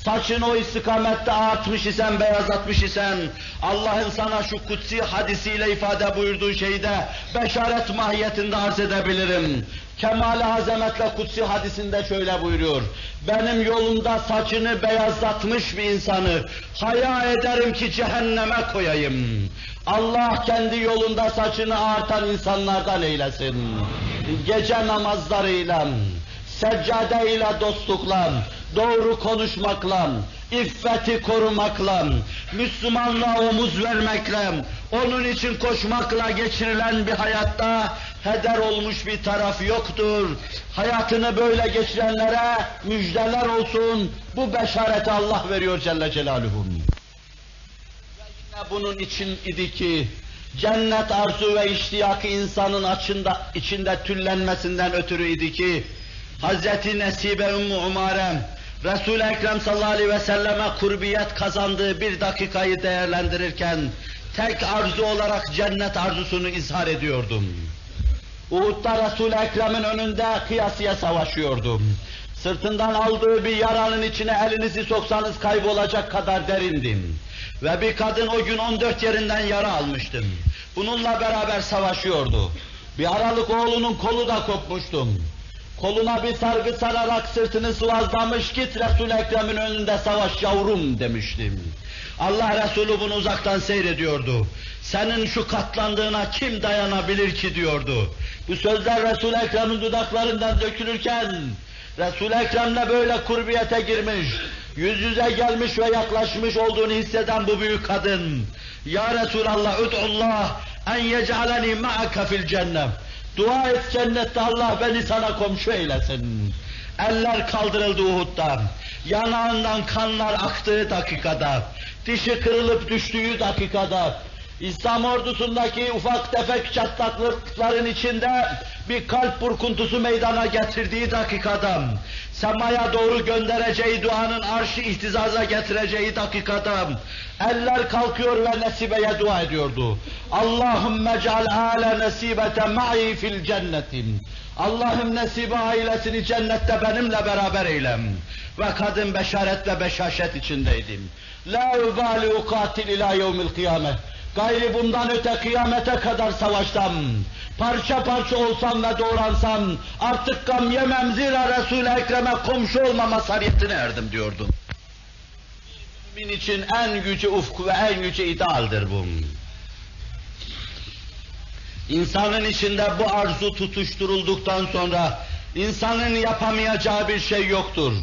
saçını o istikamette artmış isen, beyazlatmış isen, Allah'ın sana şu kutsi hadisiyle ifade buyurduğu şeyde beşaret mahiyetinde arz edebilirim. Kemal-i Hazamet'le kutsi hadisinde şöyle buyuruyor. Benim yolumda saçını beyazlatmış bir insanı haya ederim ki cehenneme koyayım. Allah kendi yolunda saçını artan insanlardan eylesin. Gece namazlarıyla, seccadeyle dostlukla, doğru konuşmakla, iffeti korumakla, Müslümanlığa omuz vermekle, onun için koşmakla geçirilen bir hayatta heder olmuş bir taraf yoktur. Hayatını böyle geçirenlere müjdeler olsun. Bu beşareti Allah veriyor Celle Celaluhu. Ve yine bunun için idi ki cennet arzu ve iştiyakı insanın açında, içinde tüllenmesinden ötürü idi ki Hazreti Nesibe Ümmü Umare Resul-i Ekrem sallallahu aleyhi ve selleme kurbiyet kazandığı bir dakikayı değerlendirirken tek arzu olarak cennet arzusunu izhar ediyordum. Uhud'da Resul-i Ekrem'in önünde kıyasıya savaşıyordum. Sırtından aldığı bir yaranın içine elinizi soksanız kaybolacak kadar derindim. Ve bir kadın o gün 14 yerinden yara almıştım. Bununla beraber savaşıyordu. Bir aralık oğlunun kolu da kopmuştum. Koluna bir sargı sararak sırtını sıvazlamış git Resul-i Ekrem'in önünde savaş yavrum demiştim. Allah Resulü bunu uzaktan seyrediyordu. Senin şu katlandığına kim dayanabilir ki diyordu. Bu sözler Resul-i Ekrem'in dudaklarından dökülürken Resul-i Ekrem'le böyle kurbiyete girmiş, yüz yüze gelmiş ve yaklaşmış olduğunu hisseden bu büyük kadın. Ya Resulallah, ud'ullah en yec'aleni ma'aka fil cennet. Dua et cennette Allah beni sana komşu eylesin. Eller kaldırıldı Uhud'dan. Yanağından kanlar aktığı dakikada, dişi kırılıp düştüğü dakikada, İslam ordusundaki ufak tefek çatlaklıkların içinde bir kalp burkuntusu meydana getirdiği dakikada, semaya doğru göndereceği duanın arşı ihtizaza getireceği dakikada, eller kalkıyor ve Nesibe'ye dua ediyordu. Allahümme ceal ale nesibete ma'i fil cennetim. Allah'ım Nesibe ailesini cennette benimle beraber eylem. Ve kadın beşaret ve beşaşet içindeydim. La ubali ukatil ila yevmil kıyamet. Gayri bundan öte kıyamete kadar savaşsam, parça parça olsam ve doğransam, artık gam yemem zira Resul-i Ekrem'e komşu olmama sariyetine erdim diyordu. Mümin için en gücü ufku ve en gücü idealdir bu. İnsanın içinde bu arzu tutuşturulduktan sonra, insanın yapamayacağı bir şey yoktur.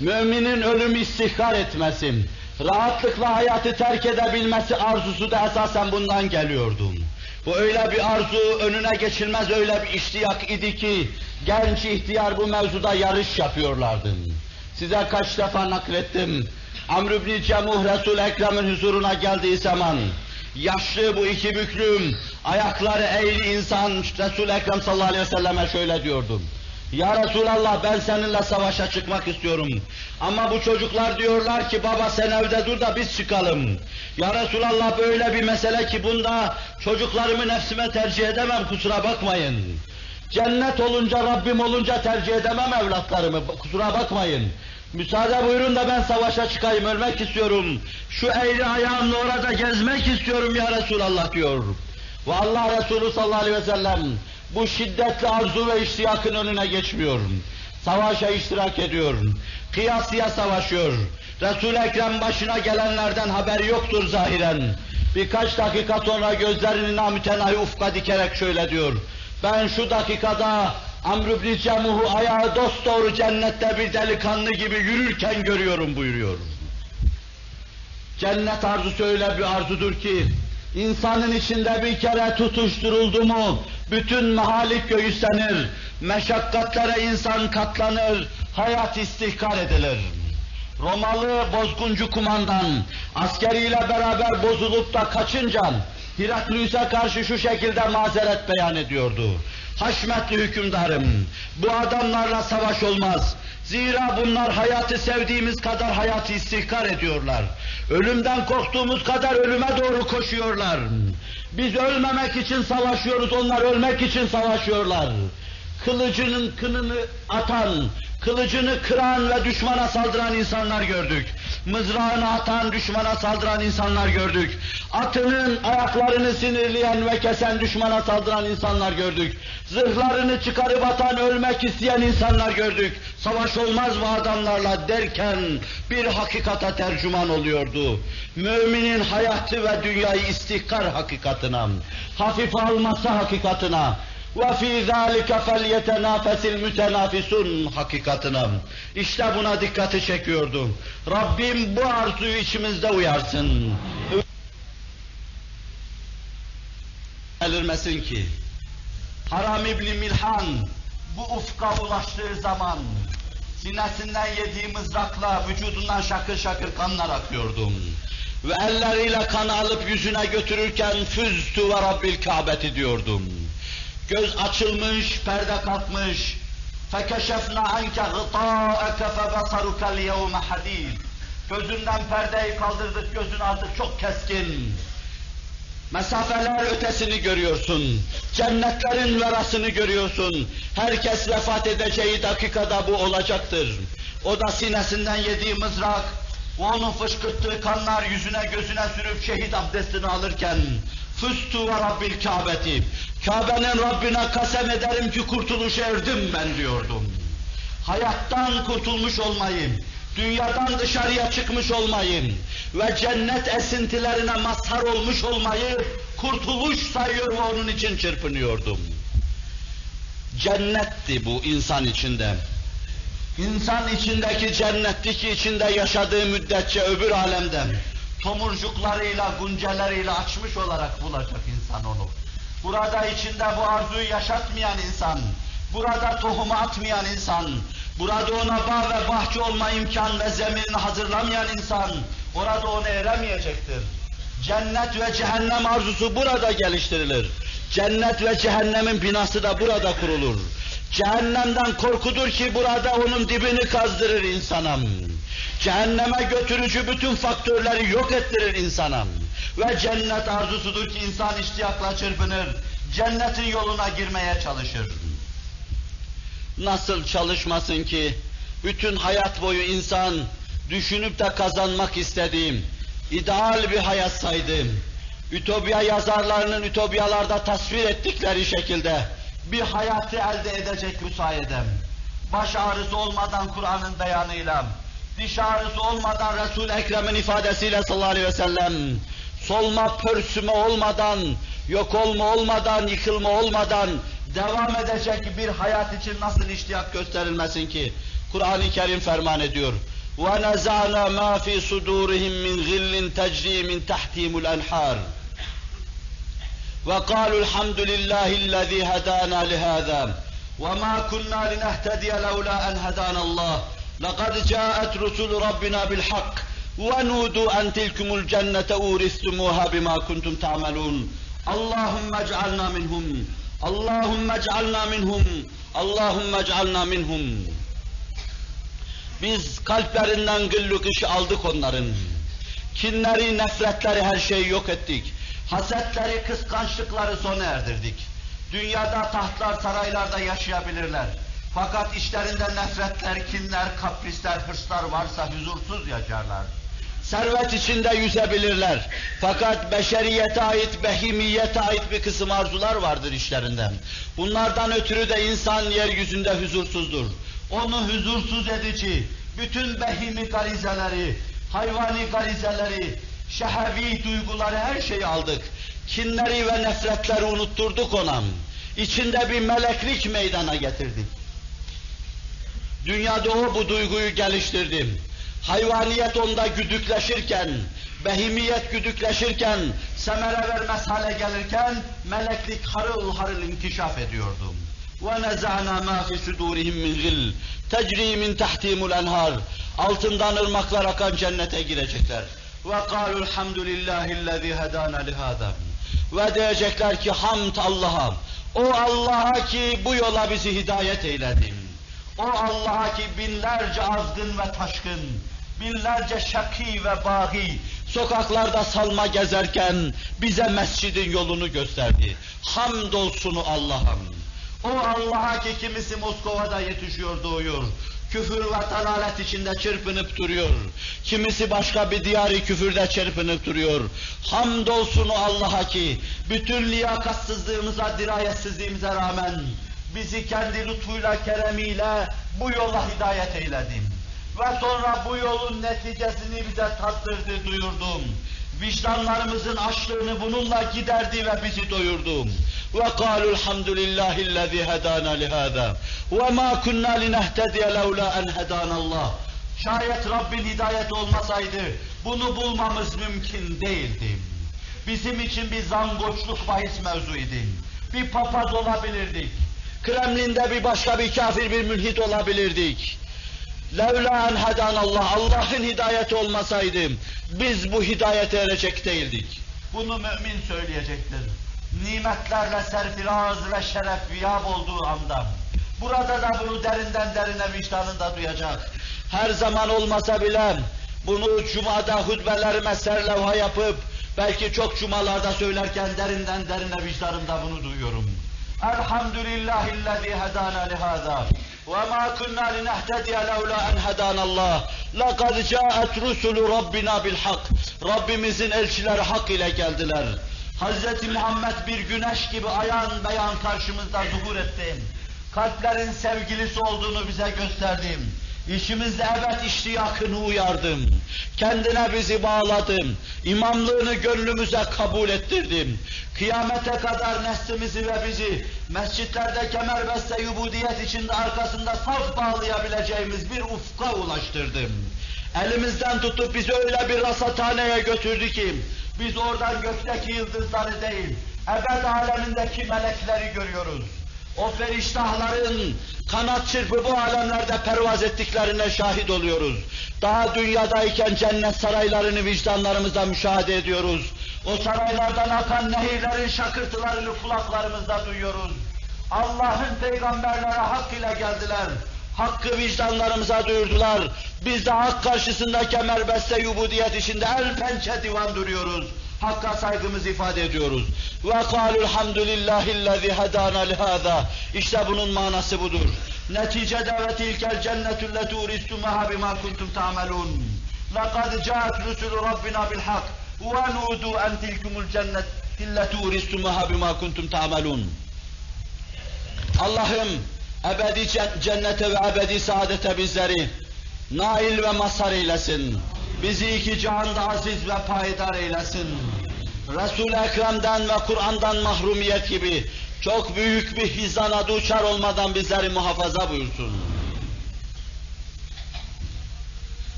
Müminin ölümü istihkar etmesin, rahatlıkla hayatı terk edebilmesi arzusu da esasen bundan geliyordu. Bu öyle bir arzu, önüne geçilmez öyle bir iştiyak idi ki, genç ihtiyar bu mevzuda yarış yapıyorlardı. Size kaç defa naklettim, Amr ibn Cemuh Resul-i Ekrem'in huzuruna geldiği zaman, yaşlı bu iki büklüm, ayakları eğri insan Resul-i Ekrem sallallahu aleyhi ve selleme şöyle diyordu. Ya Resulallah ben seninle savaşa çıkmak istiyorum. Ama bu çocuklar diyorlar ki baba sen evde dur da biz çıkalım. Ya Resulallah böyle bir mesele ki bunda çocuklarımı nefsime tercih edemem kusura bakmayın. Cennet olunca Rabbim olunca tercih edemem evlatlarımı kusura bakmayın. Müsaade buyurun da ben savaşa çıkayım ölmek istiyorum. Şu eğri ayağımla orada gezmek istiyorum ya Resulallah diyor. Ve Allah Resulü sallallahu aleyhi ve sellem bu şiddetli arzu ve iştiyakın önüne geçmiyor. Savaşa iştirak ediyor. Kıyasıya savaşıyor. Resul-i Ekrem başına gelenlerden haberi yoktur zahiren. Birkaç dakika sonra gözlerini namütenahi ufka dikerek şöyle diyor. Ben şu dakikada Amr ibn Cemuh'u ayağı dosdoğru cennette bir delikanlı gibi yürürken görüyorum buyuruyor. Cennet arzusu öyle bir arzudur ki, insanın içinde bir kere tutuşturuldu mu, bütün mahalik göğüslenir, meşakkatlere insan katlanır, hayat istihkar edilir. Romalı bozguncu kumandan, askeriyle beraber bozulup da kaçınca, Heraklius'e karşı şu şekilde mazeret beyan ediyordu. Haşmetli hükümdarım, bu adamlarla savaş olmaz. Zira bunlar hayatı sevdiğimiz kadar hayatı istihkar ediyorlar. Ölümden korktuğumuz kadar ölüme doğru koşuyorlar. Biz ölmemek için savaşıyoruz, onlar ölmek için savaşıyorlar. Kılıcının kınını atan, kılıcını kıran ve düşmana saldıran insanlar gördük. Mızrağını atan, düşmana saldıran insanlar gördük. Atının ayaklarını sinirleyen ve kesen düşmana saldıran insanlar gördük. Zırhlarını çıkarıp atan, ölmek isteyen insanlar gördük. Savaş olmaz bu adamlarla derken bir hakikata tercüman oluyordu. Müminin hayatı ve dünyayı istihkar hakikatına, hafife alması hakikatına, وَفِي ذَٰلِكَ فَلْيَتَنَافَسِ الْمُتَنَافِسُونَ hakikatına. İşte buna dikkati çekiyordum. Rabbim bu arzuyu içimizde uyarsın. Belirmesin ki, Haram İbni Milhan bu ufka ulaştığı zaman sinesinden yediği mızrakla vücudundan şakır şakır kanlar akıyordum. Ve elleriyle kanı alıp yüzüne götürürken füztü ve Rabbil Kâbeti diyordum. Göz açılmış, perde kalkmış. فَكَشَفْنَا عَنْكَ غِطَاءَكَ فَبَصَرُكَ الْيَوْمَ حَد۪يدٍ Gözünden perdeyi kaldırdık, gözün artık çok keskin. Mesafeler ötesini görüyorsun. Cennetlerin verasını görüyorsun. Herkes vefat edeceği dakikada bu olacaktır. O da sinesinden yediği mızrak, onun fışkırttığı kanlar yüzüne gözüne sürüp şehit abdestini alırken Füstu ve Rabbil Kâbeti. Kabe'nin Rabbine kasem ederim ki kurtuluşa erdim ben diyordum. Hayattan kurtulmuş olmayayım, dünyadan dışarıya çıkmış olmayayım ve cennet esintilerine mazhar olmuş olmayı kurtuluş sayıyor ve onun için çırpınıyordum. Cennetti bu insan içinde. İnsan içindeki cennetti ki içinde yaşadığı müddetçe öbür alemden tomurcuklarıyla, gunceleriyle açmış olarak bulacak insan onu. Burada içinde bu arzuyu yaşatmayan insan, burada tohumu atmayan insan, burada ona bağ ve bahçe olma imkan ve zeminini hazırlamayan insan, orada onu eremeyecektir. Cennet ve cehennem arzusu burada geliştirilir. Cennet ve cehennemin binası da burada kurulur. Cehennemden korkudur ki burada onun dibini kazdırır insana. Cehenneme götürücü bütün faktörleri yok ettirir insana. Ve cennet arzusudur ki insan iştiyakla çırpınır, cennetin yoluna girmeye çalışır. Nasıl çalışmasın ki bütün hayat boyu insan düşünüp de kazanmak istediğim, ideal bir hayat saydım. Ütopya yazarlarının ütopyalarda tasvir ettikleri şekilde bir hayatı elde edecek müsaadem. Baş ağrısı olmadan Kur'an'ın beyanıyla, nişanesi olmadan Resul-i Ekrem'in ifadesiyle sallallahu aleyhi ve sellem solma pörsüme olmadan, yok olma olmadan, yıkılma olmadan devam edecek bir hayat için nasıl iştiyak gösterilmesin ki? Kur'an-ı Kerim ferman ediyor. Ve nazana ma fi وَنَزَعْنَا مَا فِي صُدُورِهِمْ مِنْ غِلٍّ تَجْرِي مِنْ تَحْتِهِمُ الْاَنْحَارِ وَقَالُوا الْحَمْدُ لِلّٰهِ الَّذ۪ي هَدَانَا لِهَذَا وَمَا كُنَّا لِنَهْتَدِيَ لَوْلَا اَنْ هَدَانَ اللّٰهِ لقد جاءت رسل ربنا بالحق ونودوا أن تلكم الجنة أورثتموها بما كنتم تعملون اللهم اجعلنا منهم اللهم اجعلنا منهم اللهم اجعلنا منهم Biz kalplerinden güllük işi aldık onların. Kinleri, nefretleri her şeyi yok ettik. Hasetleri, kıskançlıkları sona erdirdik. Dünyada tahtlar, saraylarda yaşayabilirler. Fakat işlerinde nefretler, kinler, kaprisler, hırslar varsa huzursuz yaşarlar. Servet içinde yüzebilirler. Fakat beşeriyete ait, behimiyete ait bir kısım arzular vardır işlerinden. Bunlardan ötürü de insan yeryüzünde huzursuzdur. Onu huzursuz edici, bütün behimi garizeleri, hayvani garizeleri, şehevi duyguları her şeyi aldık. Kinleri ve nefretleri unutturduk ona. İçinde bir meleklik meydana getirdik. Dünyada o bu duyguyu geliştirdim. Hayvaniyet onda güdükleşirken, behimiyet güdükleşirken, semere vermez hale gelirken, meleklik harıl harıl inkişaf ediyordu. وَنَزَعْنَا مَا فِي سُدُورِهِمْ مِنْ غِلٍّ تَجْرِي مِنْ تَحْتِهِمُ الْاَنْهَارِ Altından ırmaklar akan cennete girecekler. وَقَالُوا الْحَمْدُ لِلّٰهِ الَّذ۪ي هَدَانَ لِهَذَا Ve diyecekler ki hamd Allah'a. O Allah'a ki bu yola bizi hidayet eyledi. O Allah'a ki binlerce azgın ve taşkın, binlerce şaki ve bahi, sokaklarda salma gezerken bize mescidin yolunu gösterdi. Hamdolsun Allah'ım. O Allah'a ki kimisi Moskova'da yetişiyor, doğuyor. Küfür ve dalalet içinde çırpınıp duruyor. Kimisi başka bir diyarı küfürde çırpınıp duruyor. Hamdolsun Allah'a ki bütün liyakatsızlığımıza, dirayetsizliğimize rağmen bizi kendi lütfuyla, keremiyle bu yola hidayet eyledin. Ve sonra bu yolun neticesini bize tattırdı, duyurdum. Vicdanlarımızın açlığını bununla giderdi ve bizi doyurdu. وَقَالُوا الْحَمْدُ لِلّٰهِ الَّذ۪ي هَدَانَا لِهَذَا وَمَا كُنَّا لِنَهْتَدِيَ لَوْلَا اَنْ هَدَانَ اللّٰهِ Şayet Rabbin hidayet olmasaydı bunu bulmamız mümkün değildi. Bizim için bir zangoçluk bahis mevzuydu. Bir papaz olabilirdik Kremlin'de bir başka bir kafir bir mülhit olabilirdik. Levla en Allah, Allah'ın hidayeti olmasaydı biz bu hidayete erecek değildik. Bunu mümin söyleyecektir nimetlerle serfiraz ve şeref viyab olduğu anda, burada da bunu derinden derine vicdanında duyacak. Her zaman olmasa bile bunu cumada hutbelerime serlevha yapıp, belki çok cumalarda söylerken derinden derine vicdanımda bunu duyuyorum. Elhamdülillahillezî hedâna lihâzâ. وَمَا كُنَّا لِنَهْتَدِيَ لَوْلَا اَنْ هَدَانَ اللّٰهِ لَقَدْ جَاءَتْ رُسُلُ رَبِّنَا بِالْحَقِّ Rabbimizin elçileri hak ile geldiler. Hz. Muhammed bir güneş gibi ayan beyan karşımızda zuhur etti. Kalplerin sevgilisi olduğunu bize gösterdim. İşimizde evet iştiyakını uyardım. Kendine bizi bağladım. İmamlığını gönlümüze kabul ettirdim. Kıyamete kadar neslimizi ve bizi mescitlerde kemerbeste yubudiyet içinde arkasında saf bağlayabileceğimiz bir ufka ulaştırdım. Elimizden tutup bizi öyle bir rasathaneye götürdü ki biz oradan gökteki yıldızları değil, ebed alemindeki melekleri görüyoruz. O feriştahların kanat çırpı bu alemlerde pervaz ettiklerine şahit oluyoruz. Daha dünyadayken cennet saraylarını vicdanlarımızda müşahede ediyoruz. O saraylardan akan nehirlerin şakırtılarını kulaklarımızda duyuyoruz. Allah'ın peygamberlere hak ile geldiler. Hakkı vicdanlarımıza duyurdular. Biz de hak karşısında kemerbeste yubudiyet içinde el pençe divan duruyoruz. Hakka saygımızı ifade ediyoruz. Ve kalul hamdülillahillezî hedâna lihâzâ. İşte bunun manası budur. Neticede ve tilkel cennetü letû uristumuhâ bimâ kuntum ta'melûn. Lekad câet rusulü rabbina bil hak. Ve nûdû en tilkumul cennet letû uristumuhâ bimâ kuntum ta'melûn. Allah'ım ebedi cennete ve ebedi saadete bizleri nail ve mazhar eylesin. Bizi iki cihanda aziz ve payidar eylesin. Resul-i Ekrem'den ve Kur'an'dan mahrumiyet gibi çok büyük bir hizana duçar olmadan bizleri muhafaza buyursun.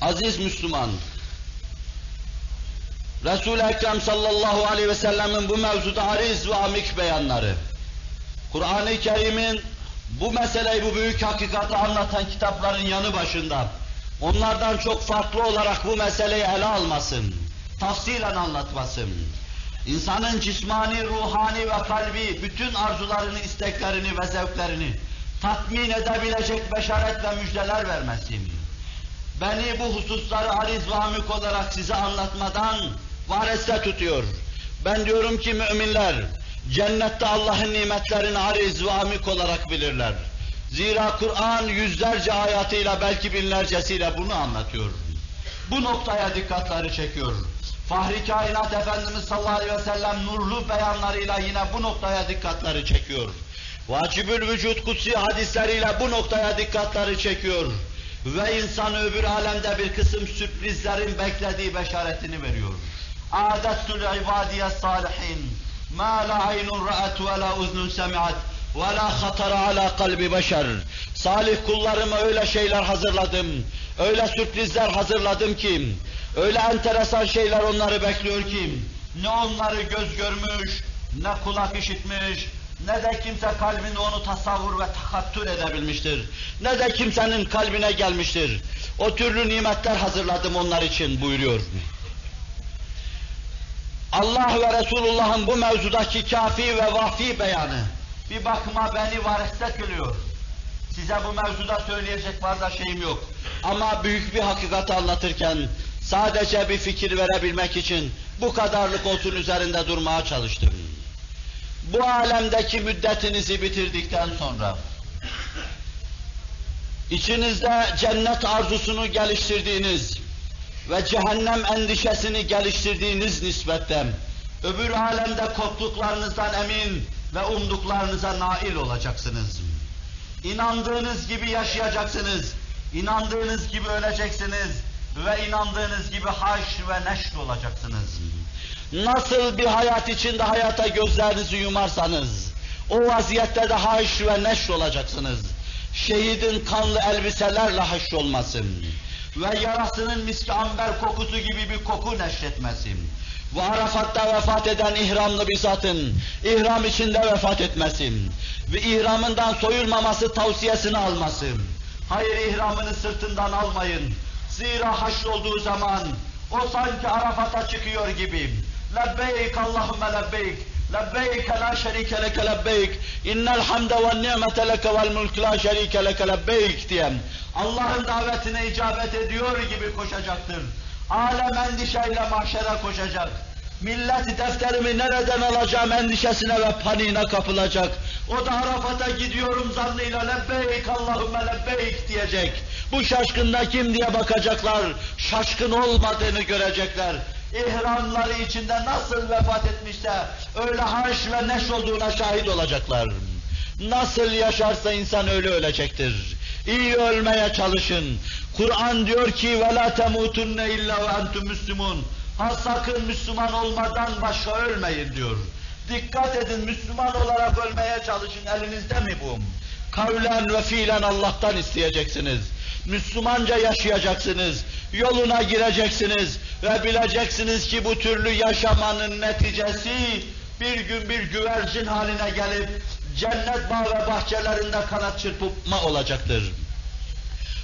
Aziz Müslüman, Resul-i Ekrem sallallahu aleyhi ve sellemin bu mevzuda ariz ve amik beyanları, Kur'an-ı Kerim'in bu meseleyi, bu büyük hakikati anlatan kitapların yanı başında, onlardan çok farklı olarak bu meseleyi ele almasın, tafsilen anlatmasın. İnsanın cismani, ruhani ve kalbi bütün arzularını, isteklerini ve zevklerini tatmin edebilecek beşaret ve müjdeler vermesin. Beni bu hususları ariz ve amik olarak size anlatmadan varese tutuyor. Ben diyorum ki müminler, Cennette Allah'ın nimetlerini ariz ve amik olarak bilirler. Zira Kur'an yüzlerce ayatıyla belki binlercesiyle bunu anlatıyor. Bu noktaya dikkatleri çekiyor. Fahri Kainat Efendimiz sallallahu aleyhi ve sellem nurlu beyanlarıyla yine bu noktaya dikkatleri çekiyor. Vacibül vücut kutsi hadisleriyle bu noktaya dikkatleri çekiyor. Ve insanı öbür alemde bir kısım sürprizlerin beklediği beşaretini veriyor. Adettül ibadiye salihin. Ma la aynun ra'et ve la uznun semi'at. وَلَا خَطَرَ عَلَى قَلْبِ بَشَرٍ Salih kullarıma öyle şeyler hazırladım, öyle sürprizler hazırladım ki, öyle enteresan şeyler onları bekliyor ki, ne onları göz görmüş, ne kulak işitmiş, ne de kimse kalbinde onu tasavvur ve takattür edebilmiştir. Ne de kimsenin kalbine gelmiştir. O türlü nimetler hazırladım onlar için buyuruyor. Allah ve Resulullah'ın bu mevzudaki kafi ve vahfi beyanı bir bakıma beni vareste kılıyor. Size bu mevzuda söyleyecek fazla şeyim yok. Ama büyük bir hakikati anlatırken sadece bir fikir verebilmek için bu kadarlık olsun üzerinde durmaya çalıştım. Bu alemdeki müddetinizi bitirdikten sonra içinizde cennet arzusunu geliştirdiğiniz ve cehennem endişesini geliştirdiğiniz nispetten öbür alemde korktuklarınızdan emin ve umduklarınıza nail olacaksınız. İnandığınız gibi yaşayacaksınız, inandığınız gibi öleceksiniz ve inandığınız gibi haş ve neşr olacaksınız. Nasıl bir hayat içinde hayata gözlerinizi yumarsanız, o vaziyette de haş ve neşr olacaksınız. Şehidin kanlı elbiselerle haş olmasın ve yarasının miski amber kokusu gibi bir koku neşretmesin. Bu Arafat'ta vefat eden ihramlı bir zatın ihram içinde vefat etmesin ve ihramından soyulmaması tavsiyesini almasın. Hayır ihramını sırtından almayın. Zira haşr olduğu zaman o sanki Arafat'a çıkıyor gibi. Lebbeyk Allahümme lebbeyk. Lebbeyk la şerike leke lebbeyk. İnnel hamde ve ni'mete leke vel mulk la şerike leke lebbeyk diye Allah'ın davetine icabet ediyor gibi koşacaktır. Alem endişeyle mahşere koşacak. Millet defterimi nereden alacağım endişesine ve paniğine kapılacak. O da Arafat'a gidiyorum zannıyla lebbeyk Allahümme lebbeyk diyecek. Bu şaşkında kim diye bakacaklar. Şaşkın olmadığını görecekler. İhramları içinde nasıl vefat etmişse öyle haş ve neş olduğuna şahit olacaklar. Nasıl yaşarsa insan öyle ölecektir. İyi ölmeye çalışın. Kur'an diyor ki وَلَا تَمُوتُنَّ اِلَّا وَاَنْتُمْ مُسْلِمُونَ Ha sakın Müslüman olmadan başka ölmeyin diyor. Dikkat edin Müslüman olarak ölmeye çalışın. Elinizde mi bu? Kavlen ve fiilen Allah'tan isteyeceksiniz. Müslümanca yaşayacaksınız. Yoluna gireceksiniz ve bileceksiniz ki bu türlü yaşamanın neticesi bir gün bir güvercin haline gelip cennet bağ ve bahçelerinde kanat çırpma olacaktır.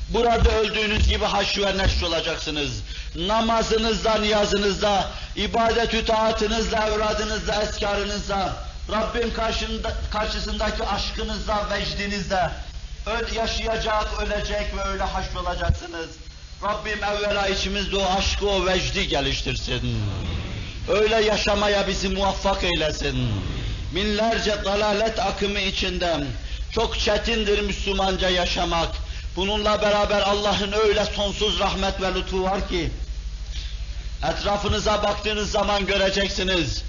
Burada öldüğünüz gibi haş ve neşr olacaksınız. Namazınızda, niyazınızda, ibadet-ü taatınızla, evradınızla, eskarınızla, Rabbim karşında, karşısındaki aşkınızla, vecdinizle öl, yaşayacak, ölecek ve öyle haşr olacaksınız. Rabbim evvela içimizde o aşkı, o vecdi geliştirsin. Öyle yaşamaya bizi muvaffak eylesin. Binlerce dalalet akımı içinde çok çetindir Müslümanca yaşamak. Bununla beraber Allah'ın öyle sonsuz rahmet ve lütfu var ki, etrafınıza baktığınız zaman göreceksiniz,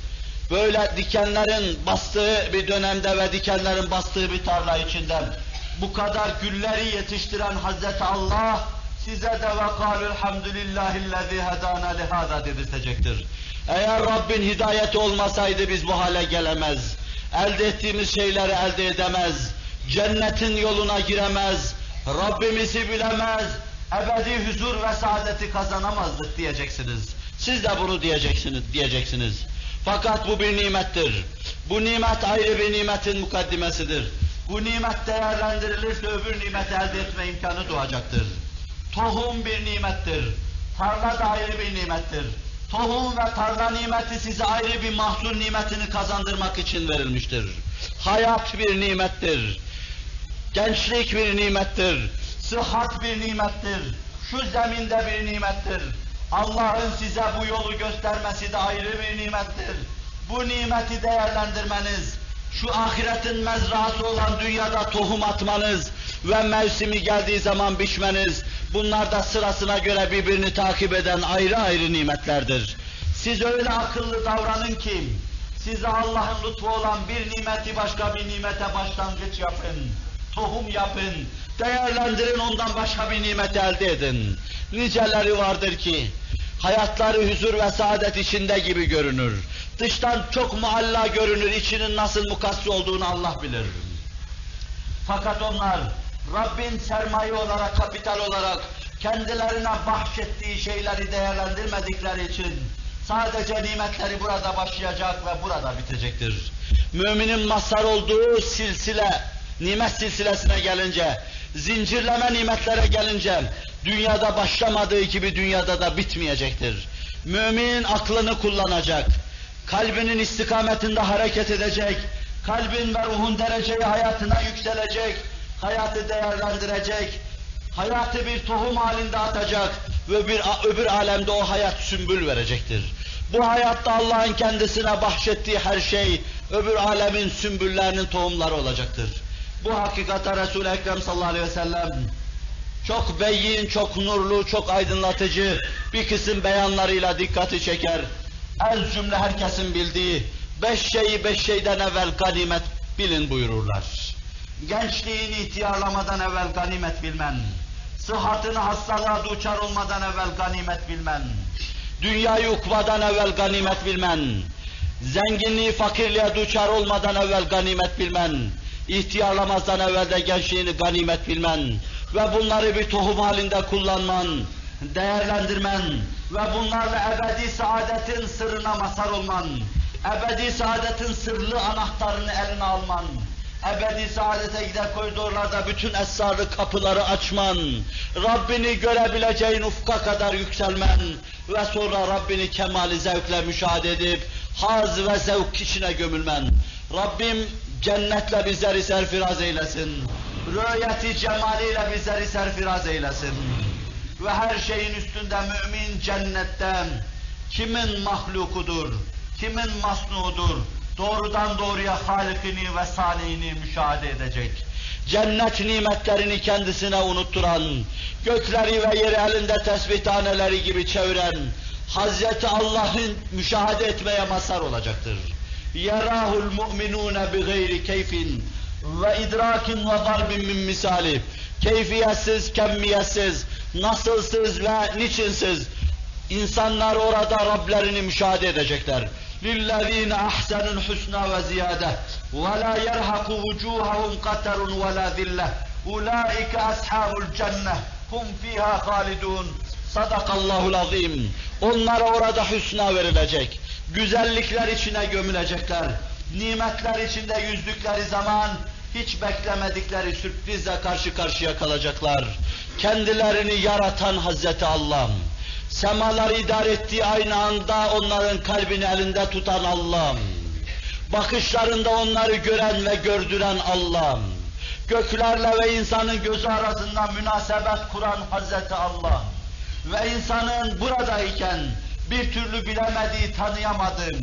böyle dikenlerin bastığı bir dönemde ve dikenlerin bastığı bir tarla içinde, bu kadar gülleri yetiştiren Hazreti Allah, size de ve kâlül hamdülillahillezî hedâna lihâzâ dedirtecektir. Eğer Rabbin hidayeti olmasaydı biz bu hale gelemez, elde ettiğimiz şeyleri elde edemez, cennetin yoluna giremez, Rabbimizi bilemez, ebedi huzur ve saadeti kazanamazdık diyeceksiniz. Siz de bunu diyeceksiniz, diyeceksiniz. Fakat bu bir nimettir. Bu nimet ayrı bir nimetin mukaddimesidir. Bu nimet değerlendirilirse öbür nimeti elde etme imkanı doğacaktır. Tohum bir nimettir. Tarla da ayrı bir nimettir. Tohum ve tarla nimeti size ayrı bir mahsul nimetini kazandırmak için verilmiştir. Hayat bir nimettir. Gençlik bir nimettir. Sıhhat bir nimettir. Şu zeminde bir nimettir. Allah'ın size bu yolu göstermesi de ayrı bir nimettir. Bu nimeti değerlendirmeniz, şu ahiretin mezrası olan dünyada tohum atmanız ve mevsimi geldiği zaman biçmeniz, bunlar da sırasına göre birbirini takip eden ayrı ayrı nimetlerdir. Siz öyle akıllı davranın ki, size Allah'ın lütfu olan bir nimeti başka bir nimete başlangıç yapın. Tohum yapın, değerlendirin ondan başka bir nimet elde edin. Niceleri vardır ki, hayatları huzur ve saadet içinde gibi görünür. Dıştan çok mualla görünür, içinin nasıl mukassi olduğunu Allah bilir. Fakat onlar, Rabbin sermaye olarak, kapital olarak, kendilerine bahşettiği şeyleri değerlendirmedikleri için, sadece nimetleri burada başlayacak ve burada bitecektir. Müminin mazhar olduğu silsile, nimet silsilesine gelince, zincirleme nimetlere gelince, dünyada başlamadığı gibi dünyada da bitmeyecektir. Mümin aklını kullanacak, kalbinin istikametinde hareket edecek, kalbin ve ruhun dereceyi hayatına yükselecek, hayatı değerlendirecek, hayatı bir tohum halinde atacak ve bir öbür alemde o hayat sümbül verecektir. Bu hayatta Allah'ın kendisine bahşettiği her şey öbür alemin sümbüllerinin tohumları olacaktır. Bu hakikate Resul-i Ekrem sallallahu aleyhi ve sellem çok beyin, çok nurlu, çok aydınlatıcı bir kısım beyanlarıyla dikkati çeker. Ez cümle herkesin bildiği beş şeyi beş şeyden evvel ganimet bilin buyururlar. Gençliğini ihtiyarlamadan evvel ganimet bilmen, sıhhatını hastalığa duçar olmadan evvel ganimet bilmen, dünyayı ukvadan evvel ganimet bilmen, zenginliği fakirliğe duçar olmadan evvel ganimet bilmen, ihtiyarlamazdan evvel de gençliğini ganimet bilmen ve bunları bir tohum halinde kullanman, değerlendirmen ve bunlarla ebedi saadetin sırrına mazhar olman, ebedi saadetin sırlı anahtarını eline alman, ebedi saadete gider koridorlarda bütün esrarlı kapıları açman, Rabbini görebileceğin ufka kadar yükselmen ve sonra Rabbini kemali zevkle müşahede edip haz ve zevk içine gömülmen. Rabbim cennetle bizleri serfiraz eylesin Rüyeti cemaliyle bizleri serfiraz eylesin. Ve her şeyin üstünde mümin cennetten kimin mahlukudur, kimin masnudur, doğrudan doğruya Halikini ve Salihini müşahede edecek. Cennet nimetlerini kendisine unutturan, gökleri ve yeri elinde tesbih taneleri gibi çeviren, Hazreti Allah'ın müşahede etmeye mazhar olacaktır. يَرَاهُ الْمُؤْمِنُونَ بِغَيْرِ keyfin ve idrakin ve darbin min misali. Keyfiyetsiz, kemmiyetsiz, nasılsız ve niçinsiz. İnsanlar orada Rablerini müşahede edecekler. لِلَّذ۪ينَ اَحْسَنُ الْحُسْنَى وَزِيَادَةً وَلَا يَرْهَقُ وُجُوهَهُمْ قَتَرٌ وَلَا ذِلَّةٌ اُولَٰئِكَ أَصْحَابُ الْجَنَّةِ هُمْ ف۪يهَا خَالِدُونَ Sadakallahul azim. Onlara orada hüsna verilecek. Güzellikler içine gömülecekler. Nimetler içinde yüzdükleri zaman hiç beklemedikleri sürprizle karşı karşıya kalacaklar. Kendilerini yaratan Hazreti Allah, semaları idare ettiği aynı anda onların kalbini elinde tutan Allah, bakışlarında onları gören ve gördüren Allah, göklerle ve insanın gözü arasında münasebet kuran Hazreti Allah ve insanın buradayken bir türlü bilemediği, tanıyamadığı,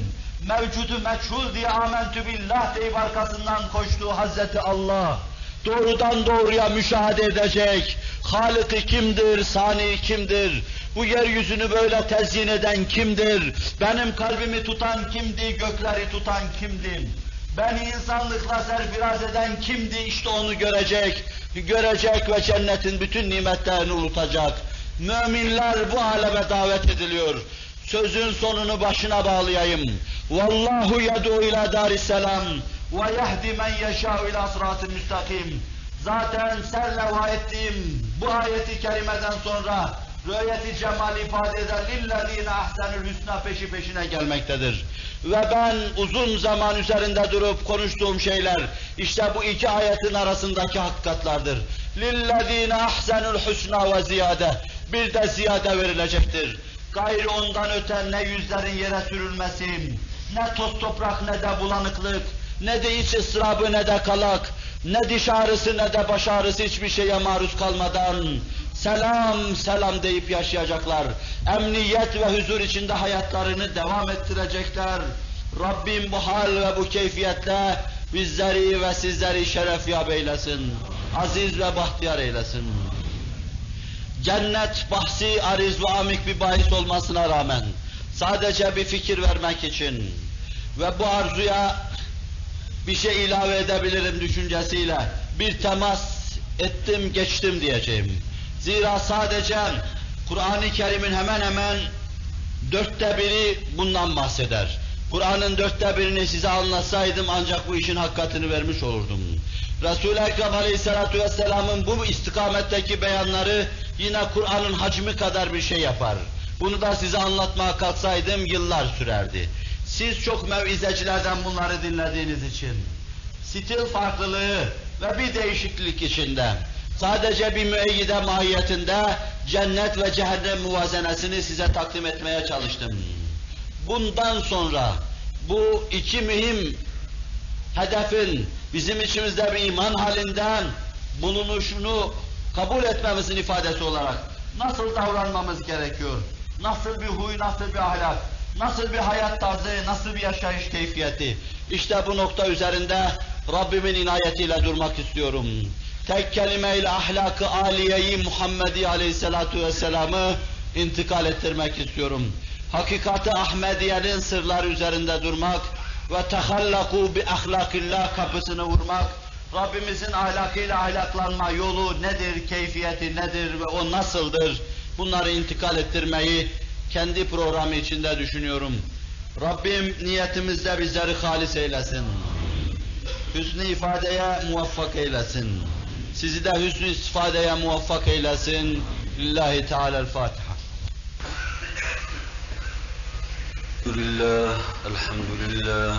mevcudu meçhul diye amentü billah deyip arkasından koştuğu Hazreti Allah, doğrudan doğruya müşahede edecek, Halık kimdir, Sani kimdir, bu yeryüzünü böyle tezyin eden kimdir, benim kalbimi tutan kimdi, gökleri tutan kimdi, beni insanlıkla serfiraz eden kimdi, işte onu görecek, görecek ve cennetin bütün nimetlerini unutacak. Müminler bu aleme davet ediliyor. Sözün sonunu başına bağlayayım. Vallahu yed'u ila darisselam ve yehdi men yeşâ'u ila sıratı müstakim. Zaten serlevha ettiğim bu ayeti kerimeden sonra rüyeti cemal ifade eden lillezine ahsenül hüsna peşi peşine gelmektedir. Ve ben uzun zaman üzerinde durup konuştuğum şeyler işte bu iki ayetin arasındaki hakikatlardır. Lillezine ahsenül hüsna ve ziyade bir de ziyade verilecektir. Gayrı ondan öte ne yüzlerin yere sürülmesi, ne toz toprak ne de bulanıklık, ne de iç ıstırabı ne de kalak, ne diş ağrısı ne de baş ağrısı hiçbir şeye maruz kalmadan selam selam deyip yaşayacaklar. Emniyet ve huzur içinde hayatlarını devam ettirecekler. Rabbim bu hal ve bu keyfiyetle bizleri ve sizleri şeref yap eylesin. Aziz ve bahtiyar eylesin. Cennet bahsi ariz ve amik bir bahis olmasına rağmen sadece bir fikir vermek için ve bu arzuya bir şey ilave edebilirim düşüncesiyle bir temas ettim geçtim diyeceğim. Zira sadece Kur'an-ı Kerim'in hemen hemen dörtte biri bundan bahseder. Kur'an'ın dörtte birini size anlatsaydım ancak bu işin hakikatini vermiş olurdum. Resul-i Ekrem Aleyhisselatü Vesselam'ın bu istikametteki beyanları yine Kur'an'ın hacmi kadar bir şey yapar. Bunu da size anlatmaya kalksaydım yıllar sürerdi. Siz çok mevizecilerden bunları dinlediğiniz için, stil farklılığı ve bir değişiklik içinde, sadece bir müeyyide mahiyetinde cennet ve cehennem muvazenesini size takdim etmeye çalıştım. Bundan sonra bu iki mühim hedefin bizim içimizde bir iman halinden bulunuşunu kabul etmemizin ifadesi olarak nasıl davranmamız gerekiyor? Nasıl bir huy, nasıl bir ahlak, nasıl bir hayat tarzı, nasıl bir yaşayış keyfiyeti? İşte bu nokta üzerinde Rabbimin inayetiyle durmak istiyorum. Tek kelimeyle ahlakı aliyeyi Muhammedi Aleyhisselatu Vesselam'ı intikal ettirmek istiyorum. Hakikati Ahmediye'nin sırları üzerinde durmak ve tehallaku bi ahlakillah kapısını vurmak, Rabbimizin ahlakıyla ahlaklanma yolu nedir, keyfiyeti nedir ve o nasıldır? Bunları intikal ettirmeyi kendi programı içinde düşünüyorum. Rabbim niyetimizde bizleri halis eylesin. Hüsnü ifadeye muvaffak eylesin. Sizi de hüsnü istifadeye muvaffak eylesin. Lillahi Teala'l-Fatiha. Elhamdülillah, elhamdülillah.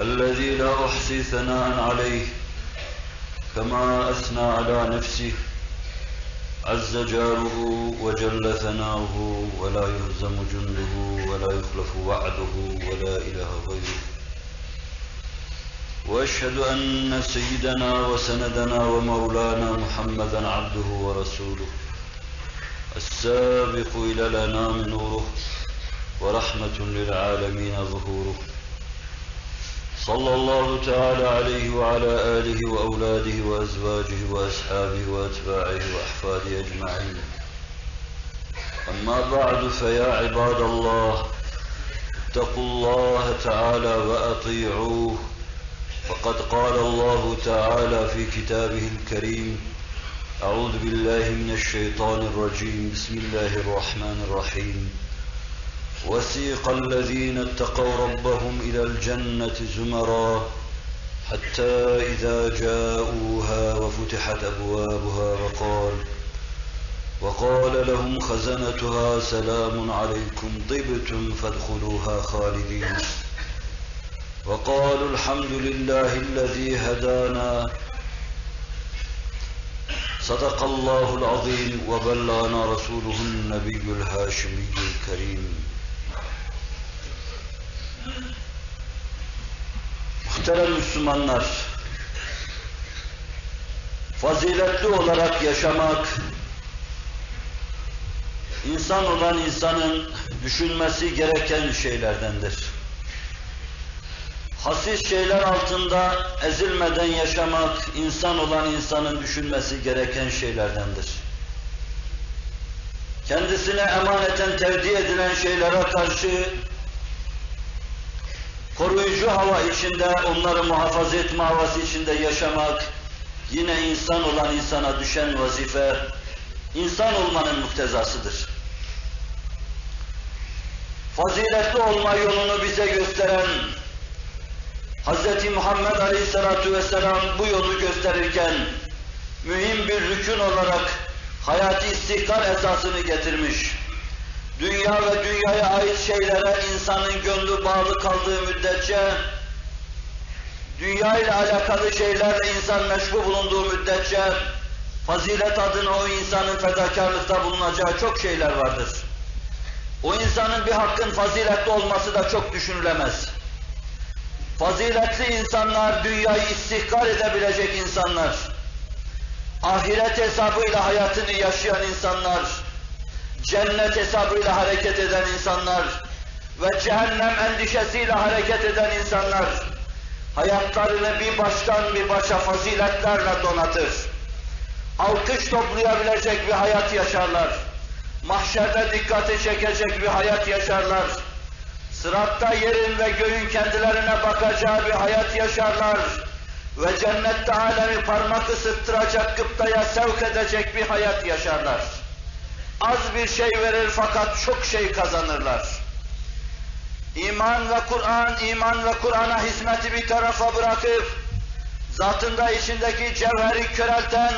الذي لا أحصي ثناء عليه كما أثنى على نفسه عز جاره وجل ثناؤه ولا يهزم جنده ولا يخلف وعده ولا إله غيره. وأشهد أن سيدنا وسندنا ومولانا محمدا عبده ورسوله السابق إلى الأنام نوره ورحمة للعالمين ظهوره. صلى الله تعالى عليه وعلى آله وأولاده وأزواجه وأصحابه وأتباعه وأحفاده أجمعين. أما بعد فيا عباد الله اتقوا الله تعالى وأطيعوه. فقد قال الله تعالى في كتابه الكريم أعوذ بالله من الشيطان الرجيم. بسم الله الرحمن الرحيم. وسيق الذين اتقوا ربهم إلى الجنة زمرا حتى إذا جاءوها وفتحت أبوابها وقال وقال لهم خزنتها سلام عليكم طبتم فادخلوها خالدين. وقالوا الحمد لله الذي هدانا. صدق الله العظيم وبلغنا رسوله النبي الهاشمي الكريم. Muhterem Müslümanlar, faziletli olarak yaşamak, insan olan insanın düşünmesi gereken şeylerdendir hasis şeyler altında ezilmeden yaşamak, insan olan insanın düşünmesi gereken şeylerdendir. Kendisine emaneten tevdi edilen şeylere karşı koruyucu hava içinde, onları muhafaza etme havası içinde yaşamak, yine insan olan insana düşen vazife, insan olmanın muktezasıdır. Faziletli olma yolunu bize gösteren, Hz. Muhammed Aleyhisselatü Vesselam bu yolu gösterirken mühim bir rükün olarak hayati istihkar esasını getirmiş. Dünya ve dünyaya ait şeylere insanın gönlü bağlı kaldığı müddetçe, dünya ile alakalı şeylerle insan meşgul bulunduğu müddetçe, fazilet adına o insanın fedakarlıkta bulunacağı çok şeyler vardır. O insanın bir hakkın faziletli olması da çok düşünülemez. Faziletli insanlar, dünyayı istihkar edebilecek insanlar, ahiret hesabıyla hayatını yaşayan insanlar, cennet hesabıyla hareket eden insanlar ve cehennem endişesiyle hareket eden insanlar, hayatlarını bir baştan bir başa faziletlerle donatır. Alkış toplayabilecek bir hayat yaşarlar. Mahşerde dikkati çekecek bir hayat yaşarlar Sıratta yerin ve göğün kendilerine bakacağı bir hayat yaşarlar. Ve cennette alemi parmak ısıttıracak gıptaya sevk edecek bir hayat yaşarlar. Az bir şey verir fakat çok şey kazanırlar. İman ve Kur'an, iman ve Kur'an'a hizmeti bir tarafa bırakıp, zatında içindeki cevheri körelten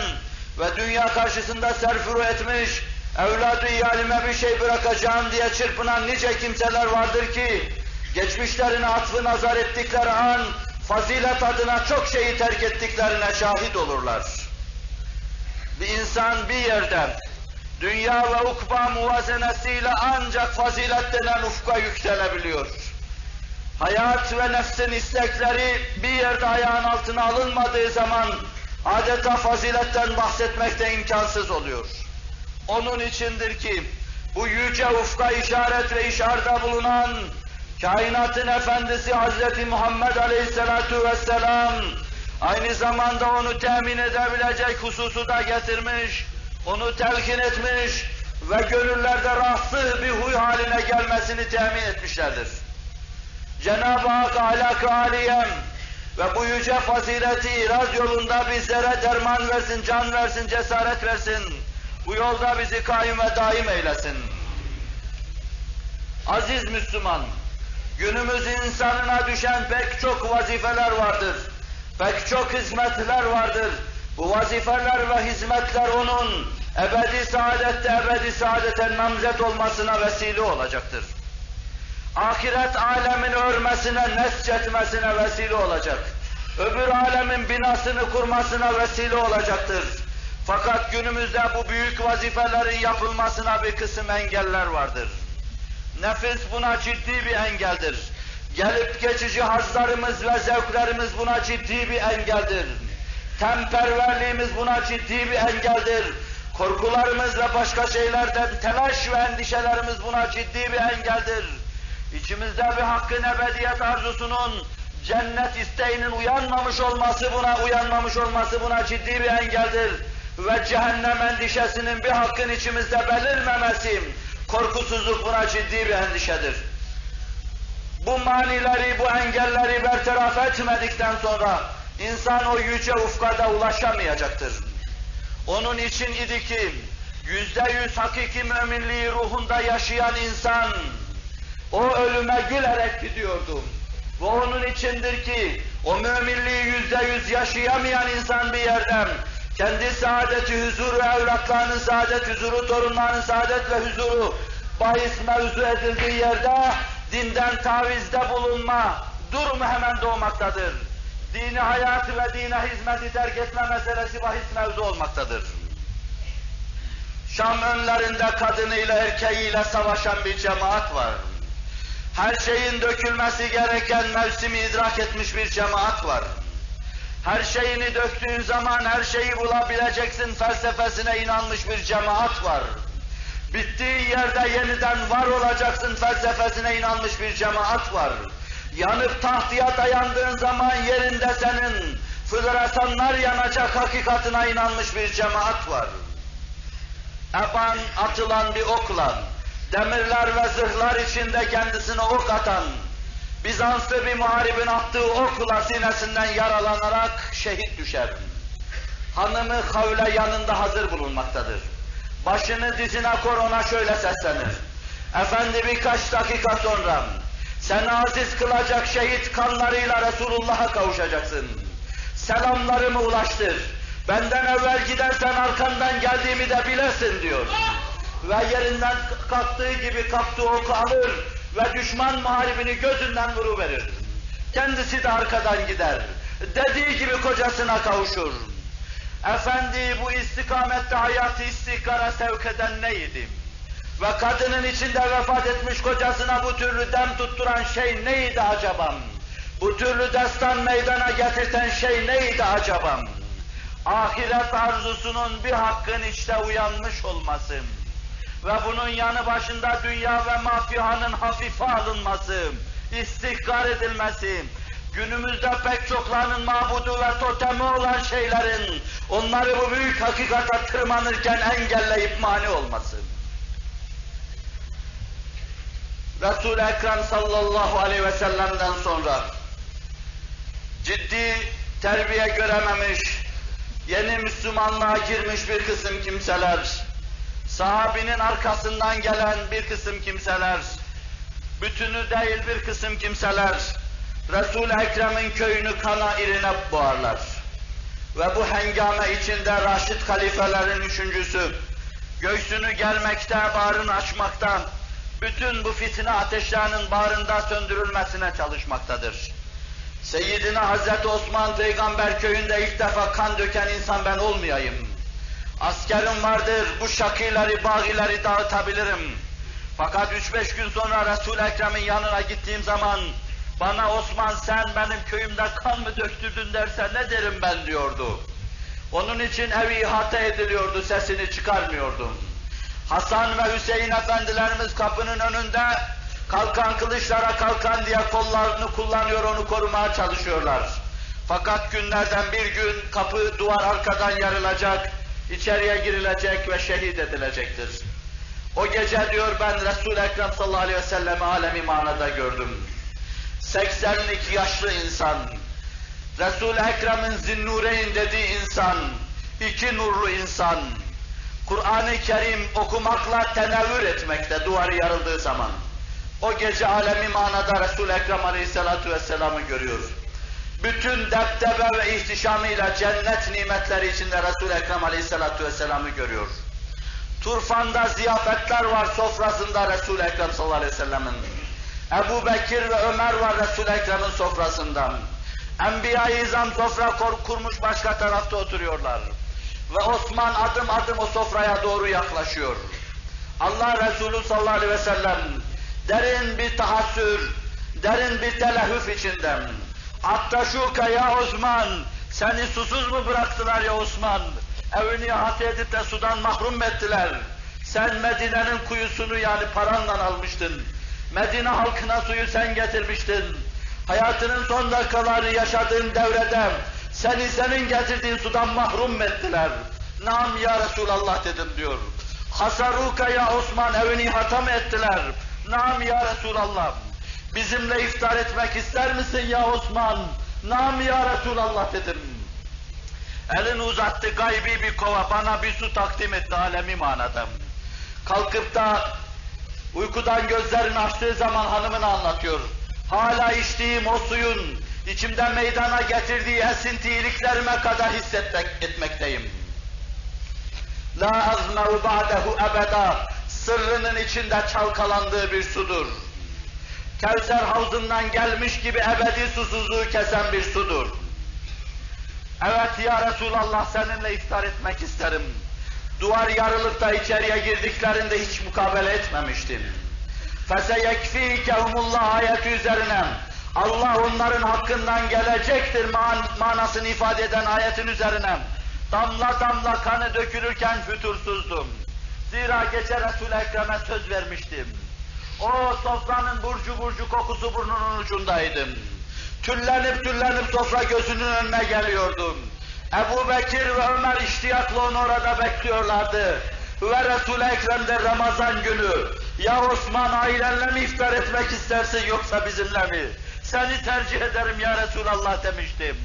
ve dünya karşısında serfuru etmiş, evladı iyalime bir şey bırakacağım diye çırpınan nice kimseler vardır ki, geçmişlerine atfı nazar ettikleri an, fazilet adına çok şeyi terk ettiklerine şahit olurlar. Bir insan bir yerde, dünya ve ukba muvazenesiyle ancak fazilet denen ufka yükselebiliyor. Hayat ve nefsin istekleri bir yerde ayağın altına alınmadığı zaman adeta faziletten bahsetmekte imkansız oluyor. Onun içindir ki bu yüce ufka işaret ve işarda bulunan kainatın efendisi Hazreti Muhammed Aleyhisselatu Vesselam aynı zamanda onu temin edebilecek hususu da getirmiş, onu telkin etmiş ve gönüllerde rahatsız bir huy haline gelmesini temin etmişlerdir. Cenab-ı Hak ahlak-ı aliyem ve bu yüce fazileti iraz yolunda bizlere derman versin, can versin, cesaret versin. Bu yolda bizi kaim ve daim eylesin. Aziz Müslüman, günümüz insanına düşen pek çok vazifeler vardır. Pek çok hizmetler vardır. Bu vazifeler ve hizmetler onun ebedi saadette ebedi saadete namzet olmasına vesile olacaktır. Ahiret alemini örmesine, nesçetmesine vesile olacak. Öbür alemin binasını kurmasına vesile olacaktır. Fakat günümüzde bu büyük vazifelerin yapılmasına bir kısım engeller vardır. Nefis buna ciddi bir engeldir. Gelip geçici hazlarımız ve zevklerimiz buna ciddi bir engeldir. Temperverliğimiz buna ciddi bir engeldir. Korkularımız ve başka şeylerden telaş ve endişelerimiz buna ciddi bir engeldir. İçimizde bir hakkın ebediyet arzusunun, cennet isteğinin uyanmamış olması buna, uyanmamış olması buna ciddi bir engeldir. Ve cehennem endişesinin bir hakkın içimizde belirmemesi, korkusuzluk buna ciddi bir endişedir. Bu manileri, bu engelleri bertaraf etmedikten sonra insan o yüce ufkada ulaşamayacaktır. Onun için idi ki yüzde yüz hakiki müminliği ruhunda yaşayan insan o ölüme gülerek gidiyordu. Ve onun içindir ki o müminliği yüzde yüz yaşayamayan insan bir yerden kendi saadeti, huzuru, evlatlarının saadet, huzuru, torunlarının saadet ve huzuru bahis mevzu edildiği yerde dinden tavizde bulunma durumu hemen doğmaktadır. Dini hayatı ve dine hizmeti terk etme meselesi bahis mevzu olmaktadır. Şam önlerinde kadınıyla erkeğiyle savaşan bir cemaat var. Her şeyin dökülmesi gereken mevsimi idrak etmiş bir cemaat var. Her şeyini döktüğün zaman her şeyi bulabileceksin felsefesine inanmış bir cemaat var. Bittiği yerde yeniden var olacaksın felsefesine inanmış bir cemaat var. Yanıp tahtıya dayandığın zaman yerinde senin floresanlar yanacak hakikatına inanmış bir cemaat var. Eban atılan bir okla, demirler ve zırhlar içinde kendisine ok atan, Bizanslı bir muharibin attığı okla sinesinden yaralanarak şehit düşer. Hanımı havle yanında hazır bulunmaktadır. Başını dizine kor ona şöyle seslenir. Efendi birkaç dakika sonra seni aziz kılacak şehit kanlarıyla Resulullah'a kavuşacaksın. Selamlarımı ulaştır. Benden evvel gidersen arkandan geldiğimi de bilesin diyor. Ve yerinden kalktığı gibi kalktığı oku alır ve düşman muharibini gözünden vuruverir. Kendisi de arkadan gider. Dediği gibi kocasına kavuşur. Efendi bu istikamette hayatı istikara sevk eden neydi? Ve kadının içinde vefat etmiş kocasına bu türlü dem tutturan şey neydi acaba? Bu türlü destan meydana getirten şey neydi acaba? Ahiret arzusunun bir hakkın işte uyanmış olması ve bunun yanı başında dünya ve mafihanın hafife alınması, istihkar edilmesi, günümüzde pek çoklarının mabudu ve totemi olan şeylerin onları bu büyük hakikate tırmanırken engelleyip mani olması. Resul-i Ekrem sallallahu aleyhi ve sellem'den sonra ciddi terbiye görememiş, yeni Müslümanlığa girmiş bir kısım kimseler, sahabinin arkasından gelen bir kısım kimseler, bütünü değil bir kısım kimseler, Resul-i Ekrem'in köyünü kana irine boğarlar. Ve bu hengame içinde Raşid halifelerin üçüncüsü, göğsünü gelmekte, bağrını açmakta, bütün bu fitne ateşlerinin bağrında söndürülmesine çalışmaktadır. Seyyidina Hazreti Osman peygamber köyünde ilk defa kan döken insan ben olmayayım. Askerim vardır, bu şakileri, bağileri dağıtabilirim. Fakat üç beş gün sonra Resul-i Ekrem'in yanına gittiğim zaman bana Osman sen benim köyümde kan mı döktürdün derse ne derim ben diyordu. Onun için evi ihate ediliyordu, sesini çıkarmıyordum. Hasan ve Hüseyin efendilerimiz kapının önünde kalkan kılıçlara kalkan diye kollarını kullanıyor, onu korumaya çalışıyorlar. Fakat günlerden bir gün kapı duvar arkadan yarılacak, içeriye girilecek ve şehit edilecektir. O gece diyor ben Resul-i Ekrem sallallahu aleyhi ve sellem alemi manada gördüm. 80'lik yaşlı insan, Resul-i Ekrem'in zinnureyn dediği insan, iki nurlu insan, Kur'an-ı Kerim okumakla tenevvür etmekte duvarı yarıldığı zaman. O gece alemi manada Resul-i Ekrem aleyhissalatu vesselam'ı görüyor. Bütün deptebe ve ihtişamıyla cennet nimetleri içinde Resul-i Ekrem aleyhissalatu vesselam'ı görüyor. Turfan'da ziyafetler var sofrasında Resul-i Ekrem sallallahu aleyhi ve sellem'in. Ebu Bekir ve Ömer var Resul-i Ekrem'in sofrasından. Enbiya-i İzam sofra kurmuş başka tarafta oturuyorlar. Ve Osman adım adım o sofraya doğru yaklaşıyor. Allah Resulü sallallahu aleyhi ve sellem derin bir tahassür, derin bir telehüf içinden. Attaşuka ya Osman, seni susuz mu bıraktılar ya Osman? Evini ihate edip de sudan mahrum ettiler. Sen Medine'nin kuyusunu yani paranla almıştın. Medine halkına suyu sen getirmiştin. Hayatının son dakikaları yaşadığın devrede seni senin getirdiğin sudan mahrum ettiler. Nam ya Resulallah dedim diyor. Hasaruka ya Osman evini hatam ettiler. Nam ya Resulallah. Bizimle iftar etmek ister misin ya Osman? Nam ya Resulallah dedim. Elini uzattı gaybi bir kova bana bir su takdim etti alemi manada. Kalkıp da uykudan gözlerini açtığı zaman hanımını anlatıyor. Hala içtiğim o suyun içimde meydana getirdiği esintiliklerime kadar hissetmek etmekteyim. La azme'u ba'dehu ebeda sırrının içinde çalkalandığı bir sudur. Kevser havzından gelmiş gibi ebedi susuzluğu kesen bir sudur. Evet ya Resulallah seninle iftar etmek isterim. Duvar yarılıp da içeriye girdiklerinde hiç mukabele etmemiştim. فَسَيَكْف۪يكَهُمُ اللّٰهِ ayeti üzerine Allah onların hakkından gelecektir man manasını ifade eden ayetin üzerine damla damla kanı dökülürken fütursuzdum. Zira gece Resul-i Ekrem'e söz vermiştim. O sofranın burcu burcu kokusu burnunun ucundaydım. Tüllenip tüllenip sofra gözünün önüne geliyordum. Ebu Bekir ve Ömer iştiyakla onu orada bekliyorlardı. Ve Resul-i Ekrem'de Ramazan günü, ya Osman ailenle mi iftar etmek istersin yoksa bizimle mi? Seni tercih ederim ya Resulallah demiştim.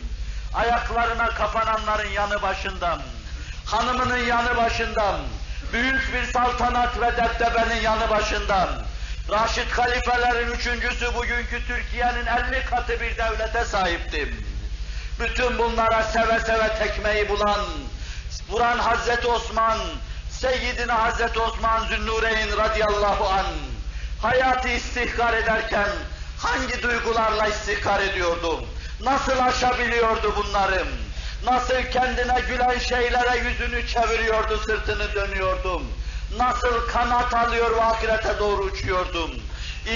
Ayaklarına kapananların yanı başından, hanımının yanı başından, büyük bir saltanat ve deptebenin yanı başından, Raşid halifelerin üçüncüsü bugünkü Türkiye'nin 50 katı bir devlete sahiptim. Bütün bunlara seve seve tekmeyi bulan, vuran Hazreti Osman, Seyyidina Hazreti Osman Zünnûreyn radıyallahu an hayatı istihkar ederken hangi duygularla istihkar ediyordu? Nasıl aşabiliyordu bunları? Nasıl kendine gülen şeylere yüzünü çeviriyordu, sırtını dönüyordum? Nasıl kanat alıyor ve ahirete doğru uçuyordum?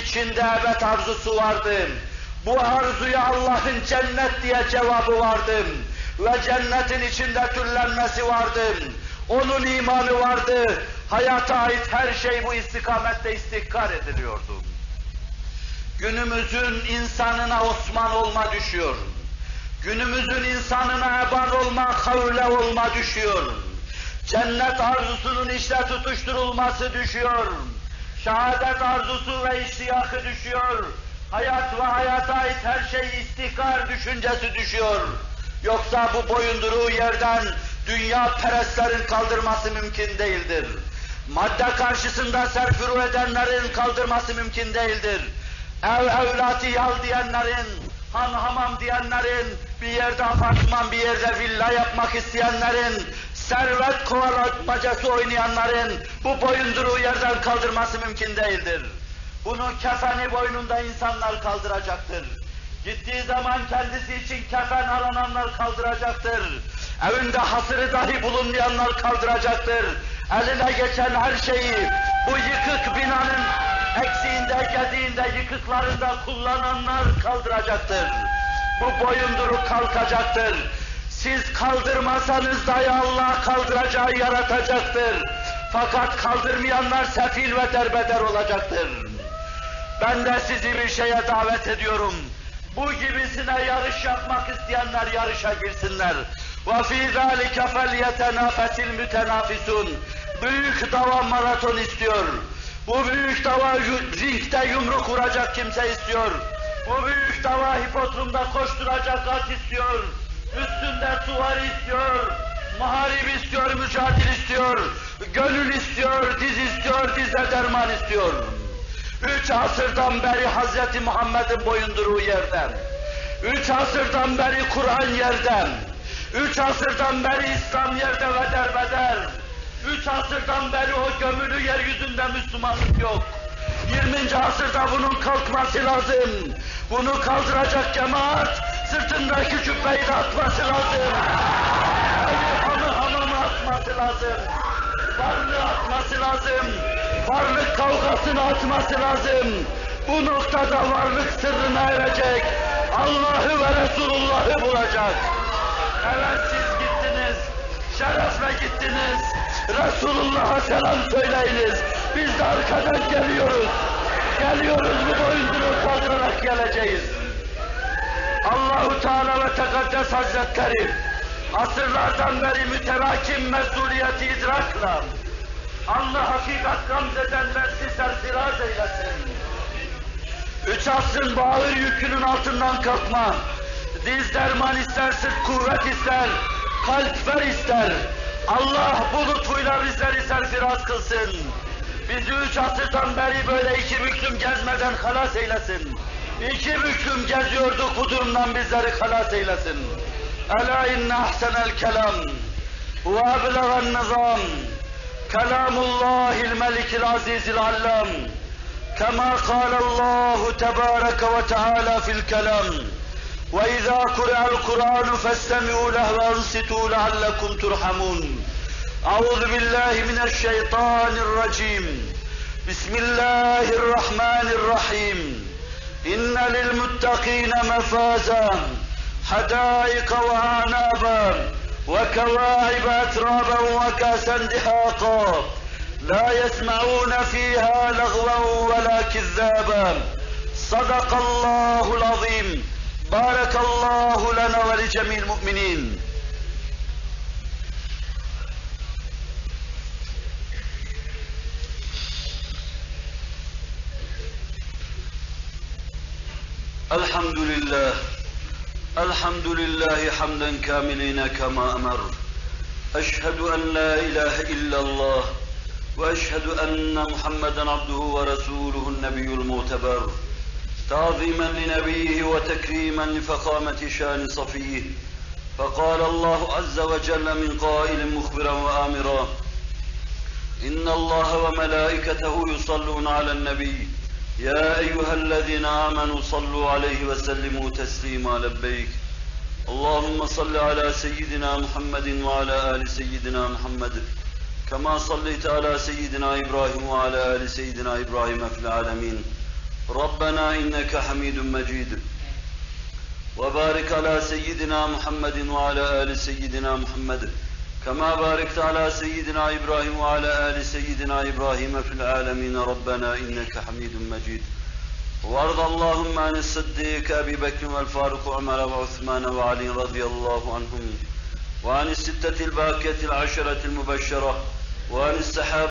İçinde ebed arzusu vardı. Bu arzuya Allah'ın cennet diye cevabı vardı. Ve cennetin içinde türlenmesi vardı. Onun imanı vardı. Hayata ait her şey bu istikamette istihkar ediliyordu. Günümüzün insanına Osman olma düşüyor. Günümüzün insanına eban olma, havle olma düşüyor. Cennet arzusunun işte tutuşturulması düşüyor. Şehadet arzusu ve iştiyakı düşüyor. Hayat ve hayata ait her şey istihkar düşüncesi düşüyor. Yoksa bu boyunduruğu yerden dünya perestlerin kaldırması mümkün değildir. Madde karşısında serfuru edenlerin kaldırması mümkün değildir. Ev evlatı yal diyenlerin, han hamam diyenlerin, bir yerde apartman, bir yerde villa yapmak isteyenlerin, servet kovalatmacası oynayanların bu boyunduruğu yerden kaldırması mümkün değildir. Bunu kefeni boynunda insanlar kaldıracaktır. Gittiği zaman kendisi için kefen arananlar kaldıracaktır. Evinde hasırı dahi bulunmayanlar kaldıracaktır. Eline geçen her şeyi bu yıkık binanın eksiğinde, gediğinde, yıkıklarında kullananlar kaldıracaktır. Bu boyunduruk kalkacaktır. Siz kaldırmasanız dahi Allah kaldıracağı yaratacaktır. Fakat kaldırmayanlar sefil ve derbeder olacaktır. Ben de sizi bir şeye davet ediyorum. Bu gibisine yarış yapmak isteyenler yarışa girsinler. وَفِي ذَٰلِكَ فَلْيَتَنَافَسِ الْمُتَنَافِسُونَ Büyük dava maraton istiyor. Bu büyük dava ringde yumruk vuracak kimse istiyor. Bu büyük dava hipodromda koşturacak at istiyor. Üstünde suvari istiyor. Muharip istiyor, mücadele istiyor. Gönül istiyor, diz istiyor, dize derman istiyor. Üç asırdan beri Hz. Muhammed'in boyunduruğu yerden. Üç asırdan beri Kur'an yerden. Üç asırdan beri İslam yerde ve derbeder. Üç asırdan beri o gömülü yeryüzünde Müslümanlık yok. 20. asırda bunun kalkması lazım. Bunu kaldıracak cemaat sırtındaki cübbeyi de atması lazım. Hamı hamamı atması lazım. Varlığı atması lazım. Varlık kavgasını atması lazım. Bu noktada varlık sırrına erecek. Allah'ı ve Resulullah'ı bulacak. Evet siz. Şerefle gittiniz. Resulullah'a selam söyleyiniz. Biz de arkadan geliyoruz. Geliyoruz bu boyunduruğu kaldırarak geleceğiz. Allahu Teala ve Tekaddes Hazretleri asırlardan beri müterakim mesuliyeti idrakla Allah hakikat gamzedenler sizler firaz eylesin. Üç asrın bağır yükünün altından kalkma. Diz derman ister, sırt kuvvet ister, kalpler ister. Allah bu lütfuyla bizleri serfiraz kılsın. Bizi üç asırdan beri böyle iki büklüm gezmeden halas eylesin. İki büklüm geziyorduk bu durumdan bizleri halas eylesin. Ela inne ahsenel kelam ve ablegan nizam kelamullahil melikil azizil allam kema kâlallahu tebâreke ve teâlâ fil kelam. وإذا قرأ القرآن فاستمعوا له وأنصتوا لعلكم ترحمون. أعوذ بالله من الشيطان الرجيم. بسم الله الرحمن الرحيم. إن للمتقين مفازا حدائق وأعنابا وكواعب أترابا وكأسا دحاقا. لا يسمعون فيها لغوا ولا كذابا. صدق الله العظيم. بارك الله لنا ولجميع المؤمنين الحمد لله الحمد لله حمدا كاملين كما امر اشهد ان لا اله الا الله واشهد ان محمدا عبده ورسوله النبي المعتبر تعظيما لنبيه وتكريما لفخامة شأن صفيه. فقال الله عز وجل من قائل مخبرا وآمرا إن الله وملائكته يصلون على النبي. يا أيها الذين آمنوا صلوا عليه وسلموا تسليما لبيك. اللهم صل على سيدنا محمد وعلى آل سيدنا محمد كما صليت على سيدنا إبراهيم وعلى آل سيدنا إبراهيم في العالمين. ربنا إنك حميد مجيد. وبارك على سيدنا محمد وعلى آل سيدنا محمد. كما باركت على سيدنا إبراهيم وعلى آل سيدنا إبراهيم في العالمين. ربنا إنك حميد مجيد. وارض اللهم عن الصديق أبي بكر والفاروق وعمر وعثمان وعلي رضي الله عنهم. وعن الستة الباقية العشرة المبشرة. وعن السحابة